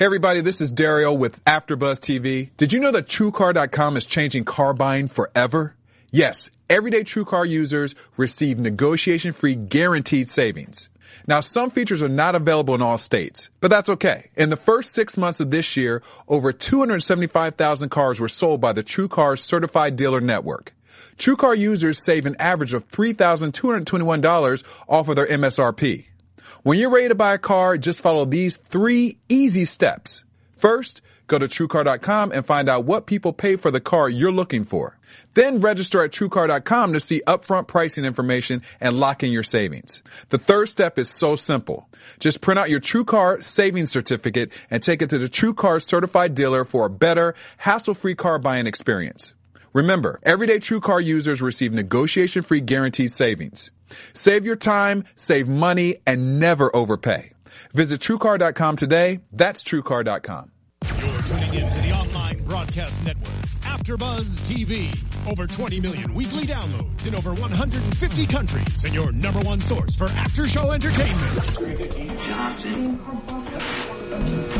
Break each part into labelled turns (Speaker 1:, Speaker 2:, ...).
Speaker 1: Hey everybody, this is Dario with AfterBuzz TV. Did you know that TrueCar.com is changing car buying forever? Yes, everyday TrueCar users receive negotiation-free guaranteed savings. Now, some features are not available in all states, but that's okay. In the first six months of this year, over 275,000 cars were sold by the TrueCar Certified Dealer Network. TrueCar users save an average of $3,221 off of their MSRP. When you're ready to buy a car, just follow these three easy steps. First, go to TrueCar.com and find out what people pay for the car you're looking for. Then register at TrueCar.com to see upfront pricing information and lock in your savings. The third step is so simple. Just print out your TrueCar savings certificate and take it to the TrueCar certified dealer for a better, hassle-free car buying experience. Remember, everyday TrueCar users receive negotiation-free guaranteed savings. Save your time, save money, and never overpay. Visit TrueCar.com today. That's TrueCar.com.
Speaker 2: You're tuning in to the online broadcast network, AfterBuzz TV. Over 20 million weekly downloads in over 150 countries, and your number one source for after-show entertainment. AfterBuzz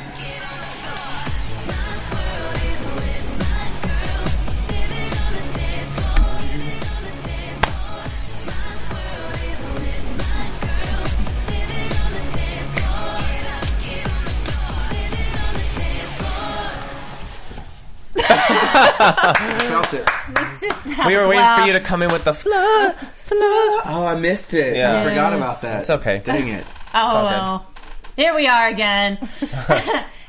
Speaker 3: Felt it.
Speaker 4: We were waiting for you to come in with the fla, fla.
Speaker 3: Oh, I missed it.
Speaker 4: Yeah.
Speaker 3: I forgot about that.
Speaker 4: It's okay.
Speaker 3: Dang it.
Speaker 5: Oh well. Here we are again.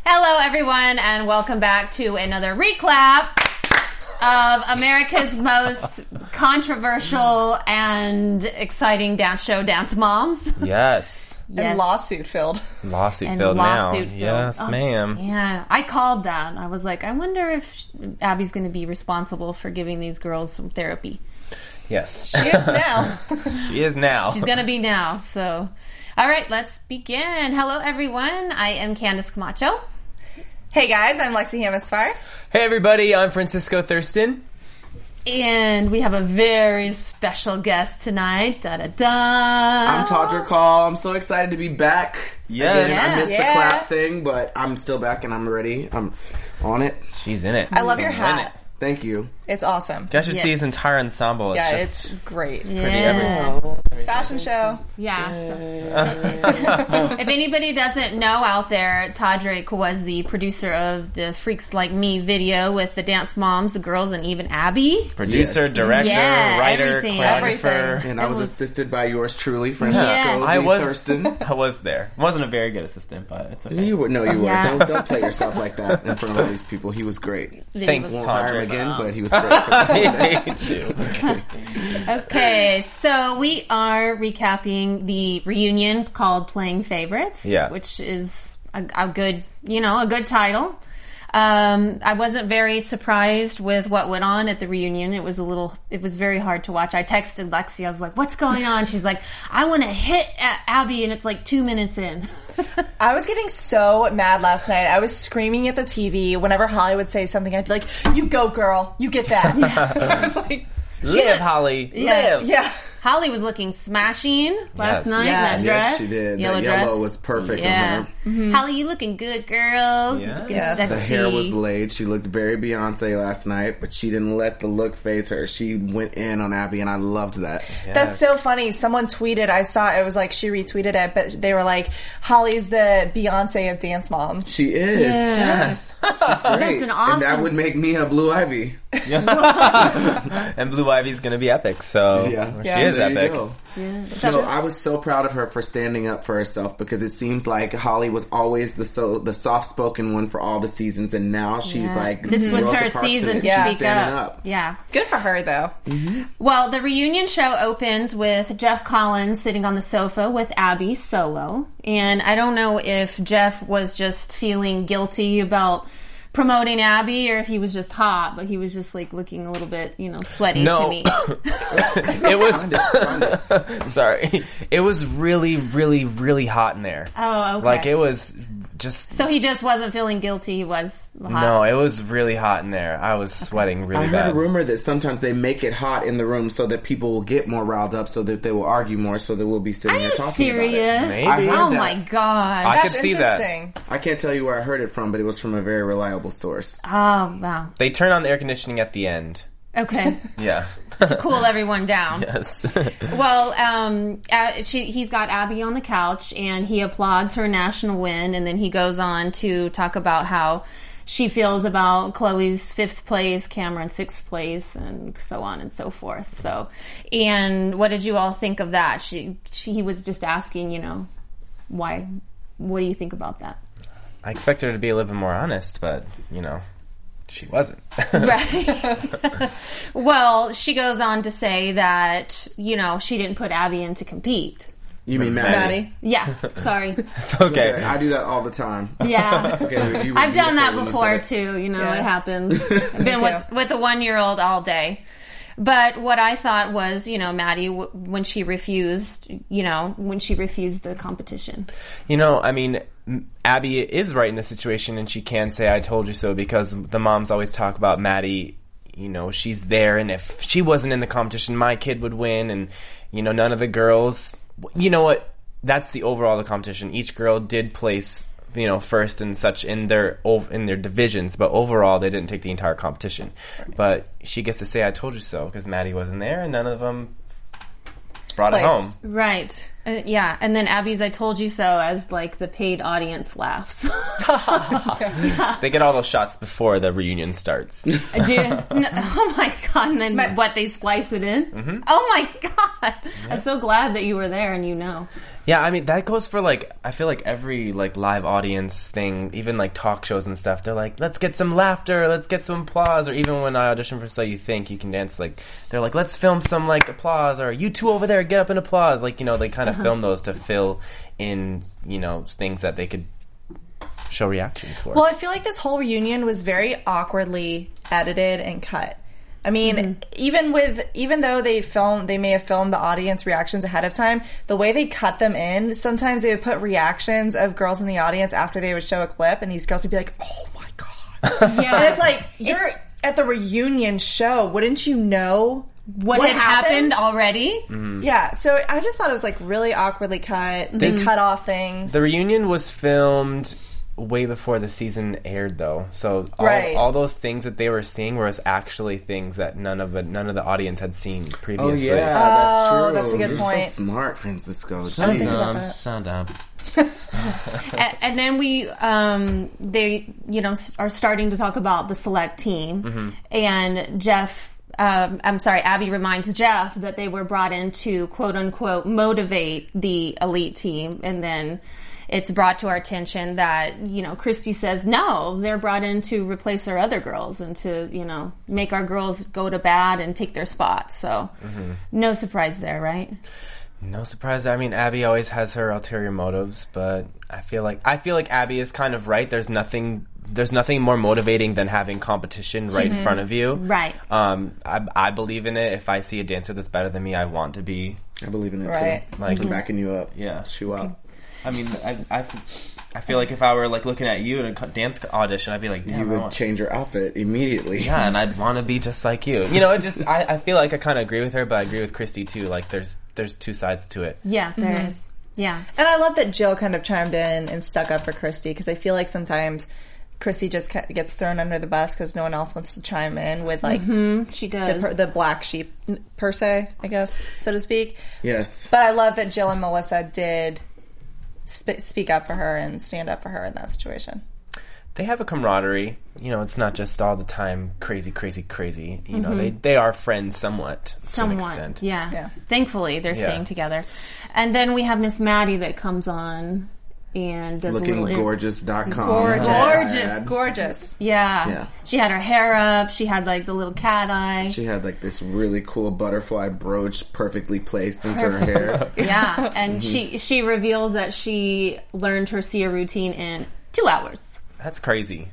Speaker 5: Hello everyone and welcome back to another reclap of America's most controversial and exciting dance show, Dance Moms.
Speaker 4: Yes.
Speaker 5: Yes.
Speaker 6: and lawsuit filled.
Speaker 4: Lawsuit
Speaker 5: And
Speaker 4: filled
Speaker 5: lawsuit
Speaker 4: now.
Speaker 5: filled.
Speaker 4: Yes,
Speaker 5: Oh,
Speaker 4: ma'am.
Speaker 5: Yeah, I called that. I was like, I wonder if Abby's going to be responsible for giving these girls some therapy.
Speaker 4: Yes.
Speaker 6: She is now.
Speaker 4: she is now.
Speaker 5: She's going to be now. So, all right, let's begin. Hello, everyone. I am Candice Camacho.
Speaker 6: hey guys, I'm Lexie Hammesfahr.
Speaker 4: Hey everybody, I'm Francisco Thurston.
Speaker 5: And we have a very special guest tonight. Da da da.
Speaker 3: I'm Todrick Hall. I'm so excited to be back.
Speaker 4: Yes.
Speaker 3: Again, I missed
Speaker 6: Yeah.
Speaker 3: the clap thing, but I'm still back and I'm ready. I'm on it.
Speaker 4: She's in it.
Speaker 6: I love your
Speaker 4: She's in
Speaker 6: hat.
Speaker 3: Thank you.
Speaker 6: It's awesome.
Speaker 4: You guys should see
Speaker 5: Yes.
Speaker 4: his entire ensemble. It's
Speaker 6: Yeah,
Speaker 4: just
Speaker 6: it's great.
Speaker 4: pretty
Speaker 5: Yeah.
Speaker 4: everything.
Speaker 6: Fashion show.
Speaker 5: Yeah. so- if anybody doesn't know out there, Todrick was the producer of the Freaks Like Me video with the dance moms, the girls, and even Abby.
Speaker 4: Producer,
Speaker 3: Yes.
Speaker 4: director,
Speaker 5: Yeah,
Speaker 4: writer,
Speaker 5: everything.
Speaker 4: choreographer.
Speaker 6: Everything.
Speaker 3: And I was
Speaker 5: was-
Speaker 3: assisted by yours truly, Francisco
Speaker 5: Yeah.
Speaker 3: D.
Speaker 4: I was
Speaker 3: Thurston.
Speaker 4: I was there. Wasn't a very good assistant, but it's okay.
Speaker 3: You were no, you were.
Speaker 5: Yeah.
Speaker 3: Don't don't play yourself like that in front of all these people. He was great.
Speaker 4: Thanks,
Speaker 5: was-
Speaker 3: Won't hire him
Speaker 4: Todrick.
Speaker 3: again, but he was great. For
Speaker 4: I hate you.
Speaker 5: Okay, so we are recapping the reunion called Playing Favorites,
Speaker 4: Yeah.
Speaker 5: which is a, a good, you know, a good title. Um, I wasn't very surprised with what went on at the reunion. It was a little, it was very hard to watch. I texted Lexie. I was like, "What's going on?" She's like, "I want to hit Abby," and it's like two minutes in.
Speaker 6: I was getting so mad last night. I was screaming at the TV. Whenever Holly would say something, I'd be like, "You go, girl. You get that." I was like,
Speaker 4: Live, Holly.
Speaker 5: Yeah.
Speaker 4: Live.
Speaker 6: "Yeah."
Speaker 5: Holly was looking smashing last
Speaker 4: Yes.
Speaker 5: night.
Speaker 6: Yes.
Speaker 5: in That
Speaker 3: Yes, she did.
Speaker 5: Yellow
Speaker 3: that
Speaker 5: dress.
Speaker 3: yellow was perfect
Speaker 5: Yeah,
Speaker 3: on her.
Speaker 5: Holly, you looking good, girl.
Speaker 4: Yes.
Speaker 6: Yes.
Speaker 3: The hair was laid. She looked very Beyonce last night, but she didn't let the look face her. She went in on Abby, and I loved that.
Speaker 6: That's so funny. Someone tweeted. I saw it was like she retweeted it, but they were like, "Holly's the Beyonce of dance moms."
Speaker 3: She is.
Speaker 4: Yes.
Speaker 3: Great.
Speaker 5: That's an
Speaker 3: And that would make me a Blue Ivy.
Speaker 4: and Blue Ivy's gonna be epic, so
Speaker 3: Yeah.
Speaker 4: she
Speaker 6: Yeah.
Speaker 4: Is
Speaker 3: There
Speaker 4: epic.
Speaker 3: go. So I was so proud of her for standing up for herself because it seems like Holly was always the so the soft spoken one for all the seasons, and now she's
Speaker 5: Yeah.
Speaker 3: like
Speaker 5: this was her season to
Speaker 6: Yeah.
Speaker 5: speak up.
Speaker 3: up.
Speaker 5: Yeah.
Speaker 6: Good for her, though. Mm-hmm.
Speaker 5: Well, the reunion show opens with Jeff Collins sitting on the sofa with Abby solo. And I don't know if Jeff was just feeling guilty about promoting Abby or if he was just hot, but he was just like looking a little bit, you know, sweaty
Speaker 4: No.
Speaker 5: to me.
Speaker 4: it was sorry. It was really, really, really hot in there.
Speaker 5: Oh, okay.
Speaker 4: Like it was just
Speaker 5: so he just wasn't feeling guilty. He was hot.
Speaker 4: no. It was really hot in there. I was sweating really
Speaker 3: I heard
Speaker 4: bad.
Speaker 3: a rumor that sometimes they make it hot in the room so that people will get more riled up, so that they will argue more, so that we'll be sitting
Speaker 5: Are
Speaker 3: here talking
Speaker 5: serious?
Speaker 3: about it.
Speaker 4: Maybe.
Speaker 3: Oh I heard
Speaker 5: Oh
Speaker 3: that.
Speaker 5: my god.
Speaker 4: I
Speaker 6: That's
Speaker 4: could see that.
Speaker 6: interesting.
Speaker 3: I can't tell you where I heard it from, but it was from a very reliable source.
Speaker 5: oh wow.
Speaker 4: They turn on the air conditioning at the end.
Speaker 5: Okay.
Speaker 4: Yeah.
Speaker 5: to cool everyone down.
Speaker 4: yes.
Speaker 5: Well, um, uh, she, he's got Abby on the couch, and he applauds her national win, and then he goes on to talk about how she feels about Chloe's fifth place, Cameron sixth place, and so on and so forth. So, and what did you all think of that? She, she he was just asking, you know, why? What do you think about that?
Speaker 4: I expected her to be a little bit more honest, but you know, she wasn't.
Speaker 5: Right. well, she goes on to say that you know she didn't put Abby in to compete.
Speaker 3: You mean Maddie?
Speaker 6: Maddie.
Speaker 5: Yeah, sorry.
Speaker 4: it's okay.
Speaker 3: Okay, I do that all the time.
Speaker 5: Yeah.
Speaker 3: it's Okay, you were
Speaker 5: I've done that
Speaker 3: beautiful when you
Speaker 5: before too. You know,
Speaker 6: Yeah.
Speaker 5: it happens. I've been with with a one year old all day. But what I thought was, you know, Maddie, w- when she refused, you know, when she refused the competition.
Speaker 4: You know, I mean, Abby is right in this situation, and she can say "I told you so" because the moms always talk about Maddie. You know, she's there, and if she wasn't in the competition, my kid would win, and you know, none of the girls. You know what? That's the overall of the competition. Each girl did place, you know, first and such in their in their divisions, but overall they didn't take the entire competition. But she gets to say "I told you so" because Maddie wasn't there, and none of them brought it home.
Speaker 5: Right. Uh, yeah. And then Abby's "I told you so" as like the paid audience laughs.
Speaker 4: They get all those shots before the reunion starts.
Speaker 5: Do, no, oh my god! And then what they splice it in?
Speaker 4: Mm-hmm.
Speaker 5: Oh my god! I'm so glad that you were there and you know.
Speaker 4: Yeah, I mean that goes for like I feel like every like live audience thing, even like talk shows and stuff. They're like, let's get some laughter, let's get some applause, or even when I audition for So You Think You Can Dance, like they're like, let's film some like applause, or you two over there get up and applause. Like you know, they kind of Uh-huh. film those to fill in you know things that they could show reactions for.
Speaker 6: Well, I feel like this whole reunion was very awkwardly edited and cut. I mean, mm-hmm. even with even though they filmed, they may have filmed the audience reactions ahead of time. The way they cut them in, sometimes they would put reactions of girls in the audience after they would show a clip, and these girls would be like, "Oh my god!"
Speaker 5: Yeah.
Speaker 6: and it's like you're at the reunion show. Wouldn't you know
Speaker 5: what, had happened, already?
Speaker 6: Yeah. So I just thought it was like really awkwardly cut. They cut off things.
Speaker 4: The reunion was filmed way before the season aired, though. So all,
Speaker 6: Right.
Speaker 4: all those things that they were seeing were actually things that none of the none of the audience had seen previously.
Speaker 3: Oh
Speaker 4: previously.
Speaker 3: yeah, that's
Speaker 6: Oh,
Speaker 3: true.
Speaker 6: that's a good
Speaker 3: You're
Speaker 6: point.
Speaker 3: so smart, Francisco.
Speaker 4: Shut
Speaker 3: Jeez.
Speaker 4: up, shut up.
Speaker 5: and, and then we um they you know are starting to talk about the select team and jeff um, I'm sorry, Abby reminds Jeff that they were brought in to quote unquote motivate the elite team. And then it's brought to our attention that, you know, Christy says, no, they're brought in to replace our other girls and to, you know, make our girls go to bad and take their spots. So no surprise there, right?
Speaker 4: No surprise. I mean, Abby always has her ulterior motives, but I feel like I feel like Abby is kind of right. There's nothing. There's nothing more motivating than having competition right in mm-hmm. front of you.
Speaker 5: Right.
Speaker 4: Um, I, I believe in it. If I see a dancer that's better than me, I want to be.
Speaker 3: I believe in it
Speaker 6: Right.
Speaker 3: too.
Speaker 4: Like-
Speaker 3: I'm backing you up.
Speaker 4: Yeah.
Speaker 3: shoe up.
Speaker 4: I mean, I, I, I feel like if I were like looking at you in a dance audition, I'd be like, Damn,
Speaker 3: You would change your outfit immediately.
Speaker 4: Yeah, and I'd want to be just like you. You know, it just I, I feel like I kind of agree with her, but I agree with Christy too. Like, there's there's two sides to it.
Speaker 5: Yeah, there mm-hmm. is. Yeah.
Speaker 6: And I love that Jill kind of chimed in and stuck up for Christy because I feel like sometimes Christy just gets thrown under the bus because no one else wants to chime in with like mm-hmm.
Speaker 5: She
Speaker 6: the,
Speaker 5: does.
Speaker 6: per- the black sheep per se, I guess, so to speak.
Speaker 3: Yes.
Speaker 6: But I love that Jill and Melissa did sp- speak up for her and stand up for her in that situation.
Speaker 4: They have a camaraderie. You know, it's not just all the time crazy, crazy, crazy. You know, mm-hmm. they they are friends somewhat to an
Speaker 5: Somewhat.
Speaker 4: extent.
Speaker 5: Yeah.
Speaker 6: Yeah.
Speaker 5: Thankfully, they're
Speaker 4: Yeah.
Speaker 5: staying together. And then we have Miss Maddie that comes on and does
Speaker 3: Looking
Speaker 5: a little. in-
Speaker 3: gorgeous.com.
Speaker 5: Gorgeous.
Speaker 6: Gorgeous, gorgeous.
Speaker 5: yeah.
Speaker 3: Yeah.
Speaker 5: She had her hair up. She had like the little cat eye.
Speaker 3: She had like this really cool butterfly brooch perfectly placed into her hair.
Speaker 5: yeah. And
Speaker 3: Mm-hmm.
Speaker 5: she she reveals that she learned her Sia routine in two hours.
Speaker 4: That's crazy.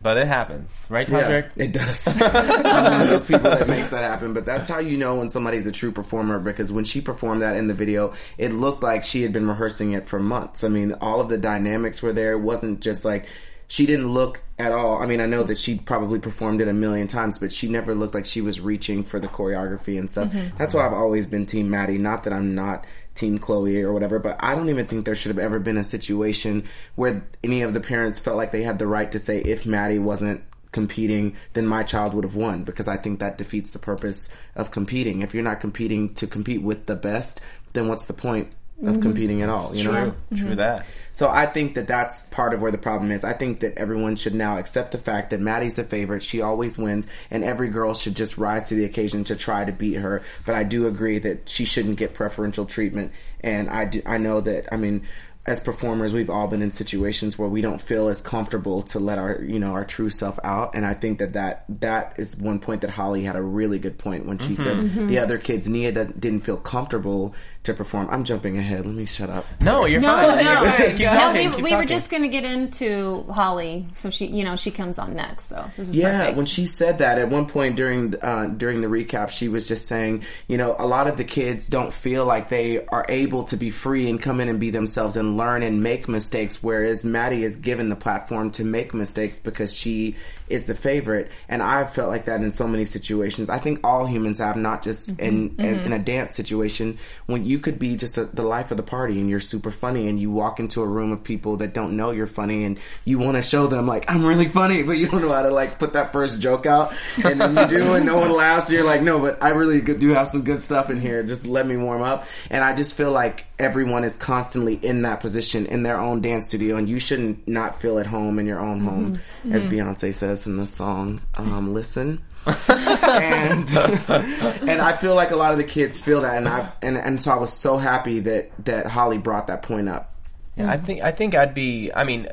Speaker 4: But it happens, right,
Speaker 3: Yeah, it does. I'm one of those people that makes that happen. But that's how you know when somebody's a true performer because when she performed that in the video, it looked like she had been rehearsing it for months. I mean, all of the dynamics were there. It wasn't just like she didn't look at all. I mean, I know that she probably performed it a million times, but she never looked like she was reaching for the choreography and stuff. Mm-hmm. That's why I've always been Team Maddie. Not that I'm not Team Chloe or whatever, but I don't even think there should have ever been a situation where any of the parents felt like they had the right to say if Maddie wasn't competing, then my child would have won because I think that defeats the purpose of competing. If you're not competing to compete with the best, then what's the point of mm-hmm. competing at all? You know?
Speaker 4: True mm-hmm. that.
Speaker 3: So I think that that's part of where the problem is. I think that everyone should now accept the fact that Maddie's the favorite. She always wins, and every girl should just rise to the occasion to try to beat her. But I do agree that she shouldn't get preferential treatment. And I, do, I know that, I mean, as performers, we've all been in situations where we don't feel as comfortable to let our, you know, our true self out. And I think that that, that is one point that Holly had a really good point when she said mm-hmm. the other kids, Nia didn't feel comfortable to perform. I'm jumping ahead. Let me shut up.
Speaker 4: No, you're
Speaker 5: No,
Speaker 4: fine.
Speaker 5: no,
Speaker 4: keep
Speaker 5: no.
Speaker 4: talking.
Speaker 5: we,
Speaker 4: keep
Speaker 5: we were just going to get into Holly, so she, you know, she comes on next. So this is
Speaker 3: Yeah,
Speaker 5: perfect.
Speaker 3: when she said that at one point during uh, during the recap, she was just saying, you know, a lot of the kids don't feel like they are able to be free and come in and be themselves and learn and make mistakes, whereas Maddie is given the platform to make mistakes because she is the favorite. And I've felt like that in so many situations. I think all humans have, not just in as- in a dance situation, when you could be just a, the life of the party and you're super funny and you walk into a room of people that don't know you're funny and you want to show them like I'm really funny, but you don't know how to like put that first joke out, and then you do, and no one laughs. And you're like, no, but I really do have some good stuff in here. Just let me warm up. And I just feel like everyone is constantly in that position in their own dance studio, and you shouldn't not feel at home in your own home, as Beyonce says in the song um, "Listen." And uh, and I feel like a lot of the kids feel that, and I and and so I was so happy that that Holly brought that point up.
Speaker 4: Yeah, I think I think I'd be. I mean,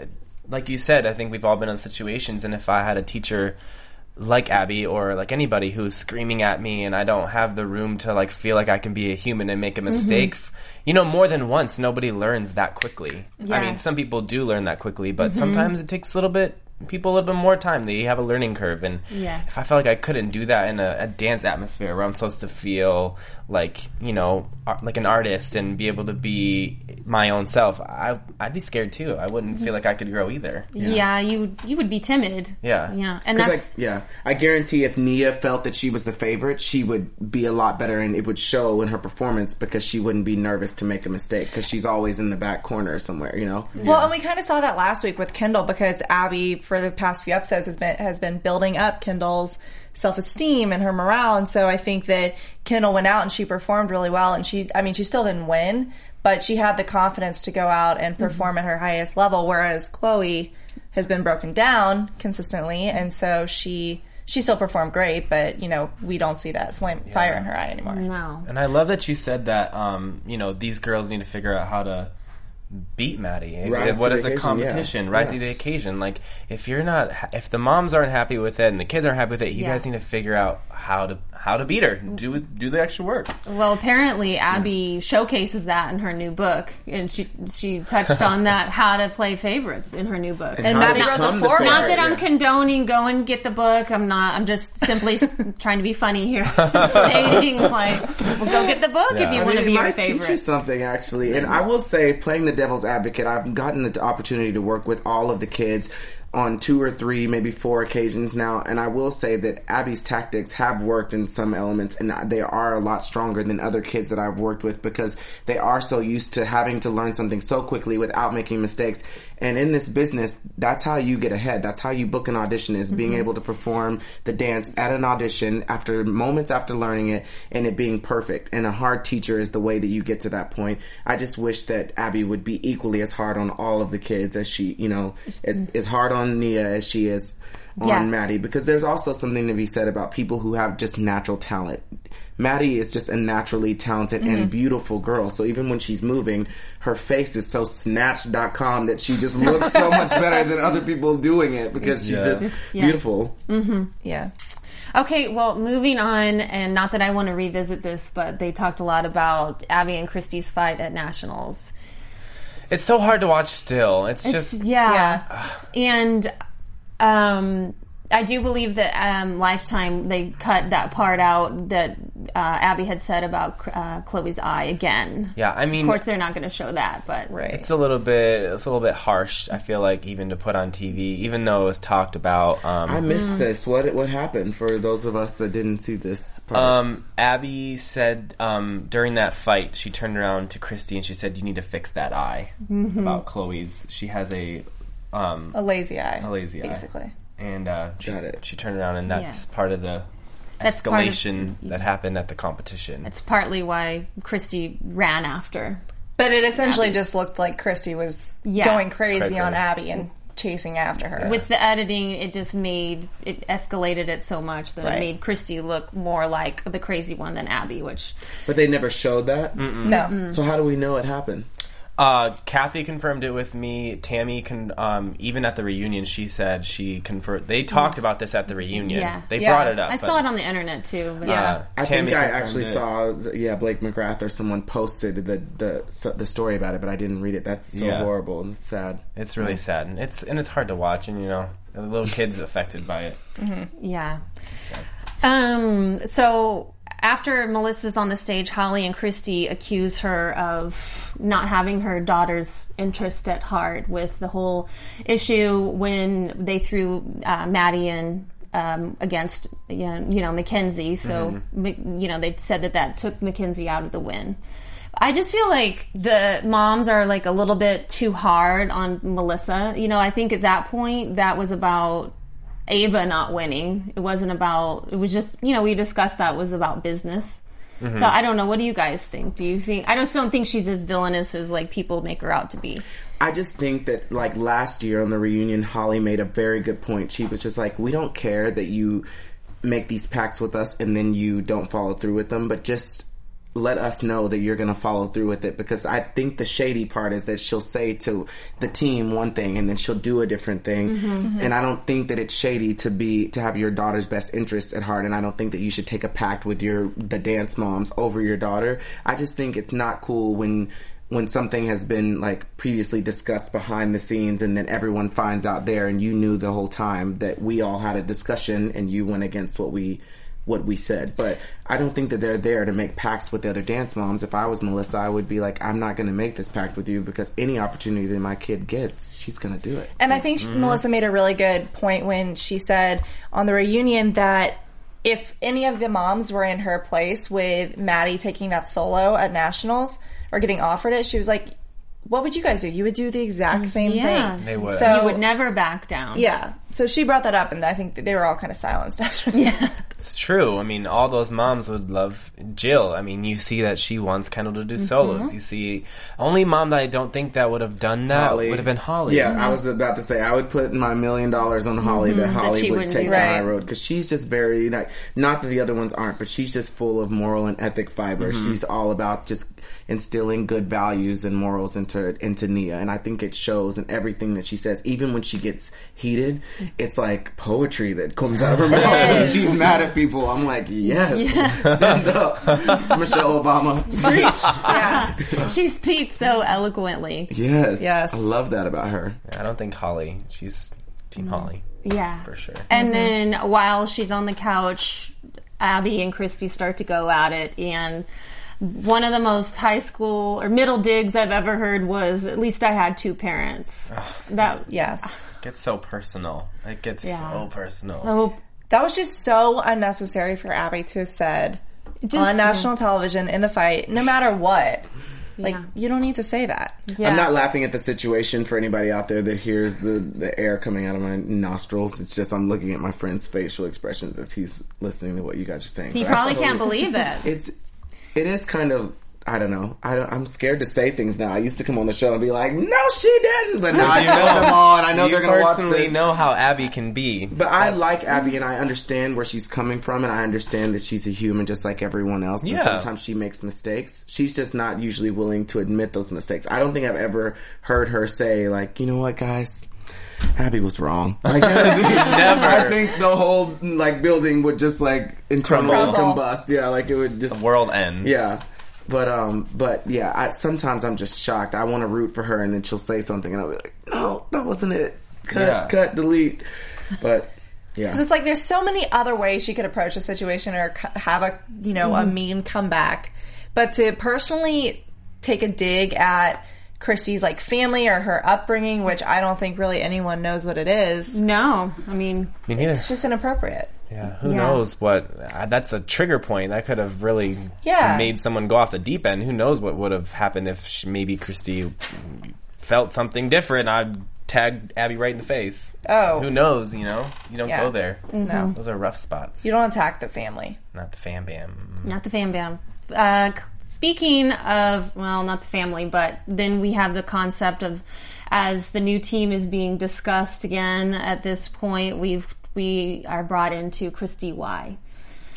Speaker 4: like you said, I think we've all been in situations, and if I had a teacher like Abby or like anybody who's screaming at me, and I don't have the room to like feel like I can be a human and make a mm-hmm. mistake, you know, more than once, nobody learns that quickly. I mean, some people do learn that quickly, but mm-hmm. sometimes it takes a little bit. People a little bit more time. They have a learning curve, and
Speaker 5: Yeah.
Speaker 4: if I felt like I couldn't do that in a, a dance atmosphere where I'm supposed to feel like you know, ar- like an artist and be able to be my own self, I I'd be scared too. I wouldn't feel like I could grow either.
Speaker 5: yeah. you you would be timid.
Speaker 4: Yeah.
Speaker 5: yeah, and
Speaker 3: 'Cause,
Speaker 5: that's
Speaker 3: like, yeah, I guarantee if Nia felt that she was the favorite, she would be a lot better, and it would show in her performance because she wouldn't be nervous to make a mistake because she's always in the back corner somewhere, you know.
Speaker 6: Well, and we kind of saw that last week with Kendall because Abby, for the past few episodes, has been has been building up Kendall's self esteem and her morale, and so I think that Kendall went out and she performed really well, and she, I mean, she still didn't win, but she had the confidence to go out and perform at her highest level, whereas Chloe has been broken down consistently, and so she. She still performed great, but you know we don't see that flame fire in her eye anymore.
Speaker 5: no.
Speaker 4: And I love that you said that. Um, you know, these girls need to figure out how to beat Maddie. Eh?
Speaker 3: Rise
Speaker 4: what
Speaker 3: to
Speaker 4: is a
Speaker 3: occasion, yeah.
Speaker 4: competition? Rise
Speaker 3: Yeah.
Speaker 4: to the occasion. Like if you're not, if the moms aren't happy with it and the kids aren't happy with it, you
Speaker 5: Yeah.
Speaker 4: guys need to figure out how to how to beat her. Do do the extra work.
Speaker 5: Well, apparently Abby showcases that in her new book, and she she touched on that how to play favorites in her new book.
Speaker 6: And
Speaker 3: How to
Speaker 6: Maddie wrote the
Speaker 3: become the
Speaker 6: foreword.
Speaker 5: Not
Speaker 3: favorite,
Speaker 5: that I'm condoning go and get the book. I'm not. I'm just simply trying to be funny here, stating like, well, go get the book if you
Speaker 4: I
Speaker 5: want to
Speaker 3: it
Speaker 5: be your
Speaker 3: might teach you
Speaker 5: favorite.
Speaker 3: something actually. And I will say, playing the devil's advocate, I've gotten the opportunity to work with all of the kids on two or three, maybe four occasions now. And I will say that Abby's tactics have worked in some elements, and they are a lot stronger than other kids that I've worked with because they are so used to having to learn something so quickly without making mistakes. And in this business, that's how you get ahead. That's how you book an audition is being mm-hmm. able to perform the dance at an audition after moments after learning it and it being perfect. And a hard teacher is the way that you get to that point. I just wish that Abby would be equally as hard on all of the kids as she, you know, as, mm-hmm. as hard on Nia as she is on
Speaker 5: Yeah.
Speaker 3: Maddie because there's also something to be said about people who have just natural talent. Maddie is just a naturally talented and mm-hmm. beautiful girl. So even when she's moving, her face is so snatched.com that she just looks so much better than other people doing it because she's
Speaker 4: Yeah.
Speaker 3: just
Speaker 5: Yeah.
Speaker 3: beautiful. Mm-hmm.
Speaker 6: Yeah.
Speaker 5: Okay, well, moving on, and not that I want to revisit this, but they talked a lot about Abby and Christie's fight at nationals.
Speaker 4: It's so hard to watch still. It's,
Speaker 5: It's-
Speaker 4: just
Speaker 5: yeah. and Um, I do believe that um, Lifetime they cut that part out that uh, Abby had said about uh, Chloe's eye again.
Speaker 4: Yeah, I mean,
Speaker 5: Of course, they're not going to show that, but
Speaker 6: Right.
Speaker 4: it's a little bit it's a little bit harsh. I feel like even to put on TV, even though it was talked about. Um,
Speaker 3: I missed this. What what happened for those of us that didn't see this part?
Speaker 4: Um, Abby said um, during that fight, she turned around to Christy and she said, "You need to fix that eye."
Speaker 5: Mm-hmm.
Speaker 4: About Chloe's, she has a um,
Speaker 6: A lazy eye.
Speaker 4: a lazy eye,
Speaker 6: basically.
Speaker 4: And uh, she,
Speaker 3: Got it.
Speaker 4: she turned around, and that's
Speaker 5: Yeah.
Speaker 4: part of the
Speaker 5: That's part of-
Speaker 4: escalation that happened at the competition.
Speaker 5: it's partly why Christy ran after.
Speaker 6: But it essentially just looked like Christy was
Speaker 5: Yeah.
Speaker 6: going crazy
Speaker 4: Crazy.
Speaker 6: on Abby and chasing after her.
Speaker 5: With the editing, it just made it escalated it so much that
Speaker 6: Right.
Speaker 5: it made Christy look more like the crazy one than Abby, which
Speaker 3: but they never showed that.
Speaker 6: no.
Speaker 3: So how do we know it happened?
Speaker 4: Uh, Kathy confirmed it with me. Tammy can um, even at the reunion, she said she confirmed. They talked about this at the reunion.
Speaker 5: Yeah.
Speaker 4: They
Speaker 6: Yeah.
Speaker 4: brought it up.
Speaker 5: I
Speaker 4: but,
Speaker 5: saw it on the internet too. But
Speaker 6: Yeah.
Speaker 4: uh,
Speaker 3: I
Speaker 4: Tammy
Speaker 3: think I actually
Speaker 4: it.
Speaker 3: saw, the, yeah, Blake McGrath or someone posted the, the the story about it, but I didn't read it. That's so
Speaker 4: Yeah.
Speaker 3: horrible and sad.
Speaker 4: It's really sad, and it's and it's hard to watch, and you know, the little kids affected by it.
Speaker 5: Yeah. Um. So after Melissa's on the stage, Holly and Christy accuse her of not having her daughter's interest at heart with the whole issue when they threw uh, Maddie in. Um, against you know, Mackenzie, so Mc- you know they said that that took Mackenzie out of the win. I just feel like the moms are like a little bit too hard on Melissa. You know, I think at that point that was about Ava not winning. It wasn't about. It was just you know we discussed that was about business. Mm-hmm. So I don't know. What do you guys think? Do you think? I just don't think she's as villainous as like people make her out to be.
Speaker 3: I just think that like last year on the reunion, Holly made a very good point. She was just like, we don't care that you make these pacts with us and then you don't follow through with them, but just let us know that you're going to follow through with it because I think the shady part is that she'll say to the team one thing and then she'll do a different thing. Mm-hmm, mm-hmm. And I don't think that it's shady to be to have your daughter's best interests at heart and I don't think that you should take a pact with your the dance moms over your daughter. I just think it's not cool when when something has been like previously discussed behind the scenes and then everyone finds out there and you knew the whole time that we all had a discussion and you went against what we what we said. But I don't think that they're there to make pacts with the other dance moms. If I was Melissa, I would be like, I'm not going to make this pact with you because any opportunity that my kid gets, she's going to do it.
Speaker 6: And I think she- Melissa made a really good point when she said on the reunion that if any of the moms were in her place with Maddie taking that solo at nationals or getting offered it, she was like, "What would you guys do? You would do the exact same
Speaker 5: Yeah.
Speaker 6: thing."
Speaker 4: They would.
Speaker 6: So
Speaker 5: You would never back down.
Speaker 6: yeah. So she brought that up, and I think they were all kind of silenced after. Yeah.
Speaker 4: It's true. I mean, all those moms would love Jill. I mean, you see that she wants Kendall to do
Speaker 5: Mm-hmm.
Speaker 4: solos. You see, only mom that I don't think that would have done that
Speaker 3: Holly.
Speaker 4: would have been Holly.
Speaker 3: Yeah, I was about to say I would put my million dollars on Holly mm-hmm. that Holly
Speaker 5: she
Speaker 3: would take the
Speaker 6: that.
Speaker 3: high road because she's just very like not that the other ones aren't, but she's just full of moral and ethic fiber. Mm-hmm. She's all about just instilling good values and morals into into Nia, and I think it shows in everything that she says. Even when she gets heated, mm-hmm. it's like poetry that comes out of her mouth. When she's mad at people, I'm like, yes, stand up, Michelle Obama.
Speaker 6: yeah.
Speaker 5: She speaks so eloquently.
Speaker 3: Yes,
Speaker 6: Yes.
Speaker 3: I love that about her.
Speaker 4: I don't think Holly. She's Team mm-hmm. Holly
Speaker 5: Yeah.
Speaker 4: for sure.
Speaker 5: And mm-hmm. then while she's on the couch, Abby and Christy start to go at it. And one of the most high school or middle digs I've ever heard was at least I had two parents. That
Speaker 6: Yes.
Speaker 4: It gets so personal. It gets
Speaker 5: Yeah.
Speaker 4: so personal.
Speaker 5: so
Speaker 6: That was just so unnecessary for Abby to have said
Speaker 5: just-
Speaker 6: on national television in the fight, no matter what. Like,
Speaker 5: Yeah.
Speaker 6: you don't need to say that.
Speaker 5: yeah.
Speaker 3: I'm not laughing at the situation for anybody out there that hears the, the air coming out of my nostrils. It's just I'm looking at my friend's facial expressions as he's listening to what you guys are saying.
Speaker 5: He
Speaker 3: But
Speaker 5: probably
Speaker 3: totally-
Speaker 5: can't believe it.
Speaker 3: It's it is kind of I don't know. I don't, I'm scared to say things now. I used to come on the show and be like, "No, she didn't," but now I
Speaker 4: You
Speaker 3: know them all, and I know
Speaker 4: you
Speaker 3: they're gonna watch
Speaker 4: personally
Speaker 3: this.
Speaker 4: know how Abby can be.
Speaker 3: But I like Abby and I understand where she's coming from and I understand that she's a human just like everyone else. And
Speaker 4: Yeah.
Speaker 3: sometimes she makes mistakes. She's just not usually willing to admit those mistakes. I don't think I've ever heard her say like, you know what guys? Abby was wrong. Like,
Speaker 4: Never.
Speaker 3: I think the whole like building would just like internally
Speaker 6: Crumble.
Speaker 3: combust. Yeah, like it would just
Speaker 4: world ends.
Speaker 3: yeah. But um, but yeah, I, sometimes I'm just shocked. I want to root for her, and then she'll say something, and I'll be like, "No, that wasn't it. Cut,
Speaker 4: Yeah.
Speaker 3: cut, delete." But yeah,
Speaker 6: 'Cause it's like there's so many other ways she could approach a situation or have a you know a mean comeback, but to personally take a dig at Christy's like family or her upbringing, which I don't think really anyone knows what it is,
Speaker 5: No, I mean,
Speaker 4: Me neither.
Speaker 6: it's just inappropriate.
Speaker 4: Yeah, who
Speaker 5: Yeah.
Speaker 4: knows what? Uh, that's a trigger point. That could have really
Speaker 6: Yeah.
Speaker 4: made someone go off the deep end. Who knows what would have happened if she, maybe Christy felt something different? I'd tag Abby right in the face.
Speaker 6: Oh.
Speaker 4: who knows? You know, you don't
Speaker 6: Yeah.
Speaker 4: go there.
Speaker 6: No,
Speaker 4: Those are rough spots.
Speaker 6: you don't attack the family.
Speaker 4: Not the fam bam.
Speaker 5: not the fan bam. Uh, c- speaking of, well, not the family, but then we have the concept of as the new team is being discussed again at this point, we've we are brought into Christy Y.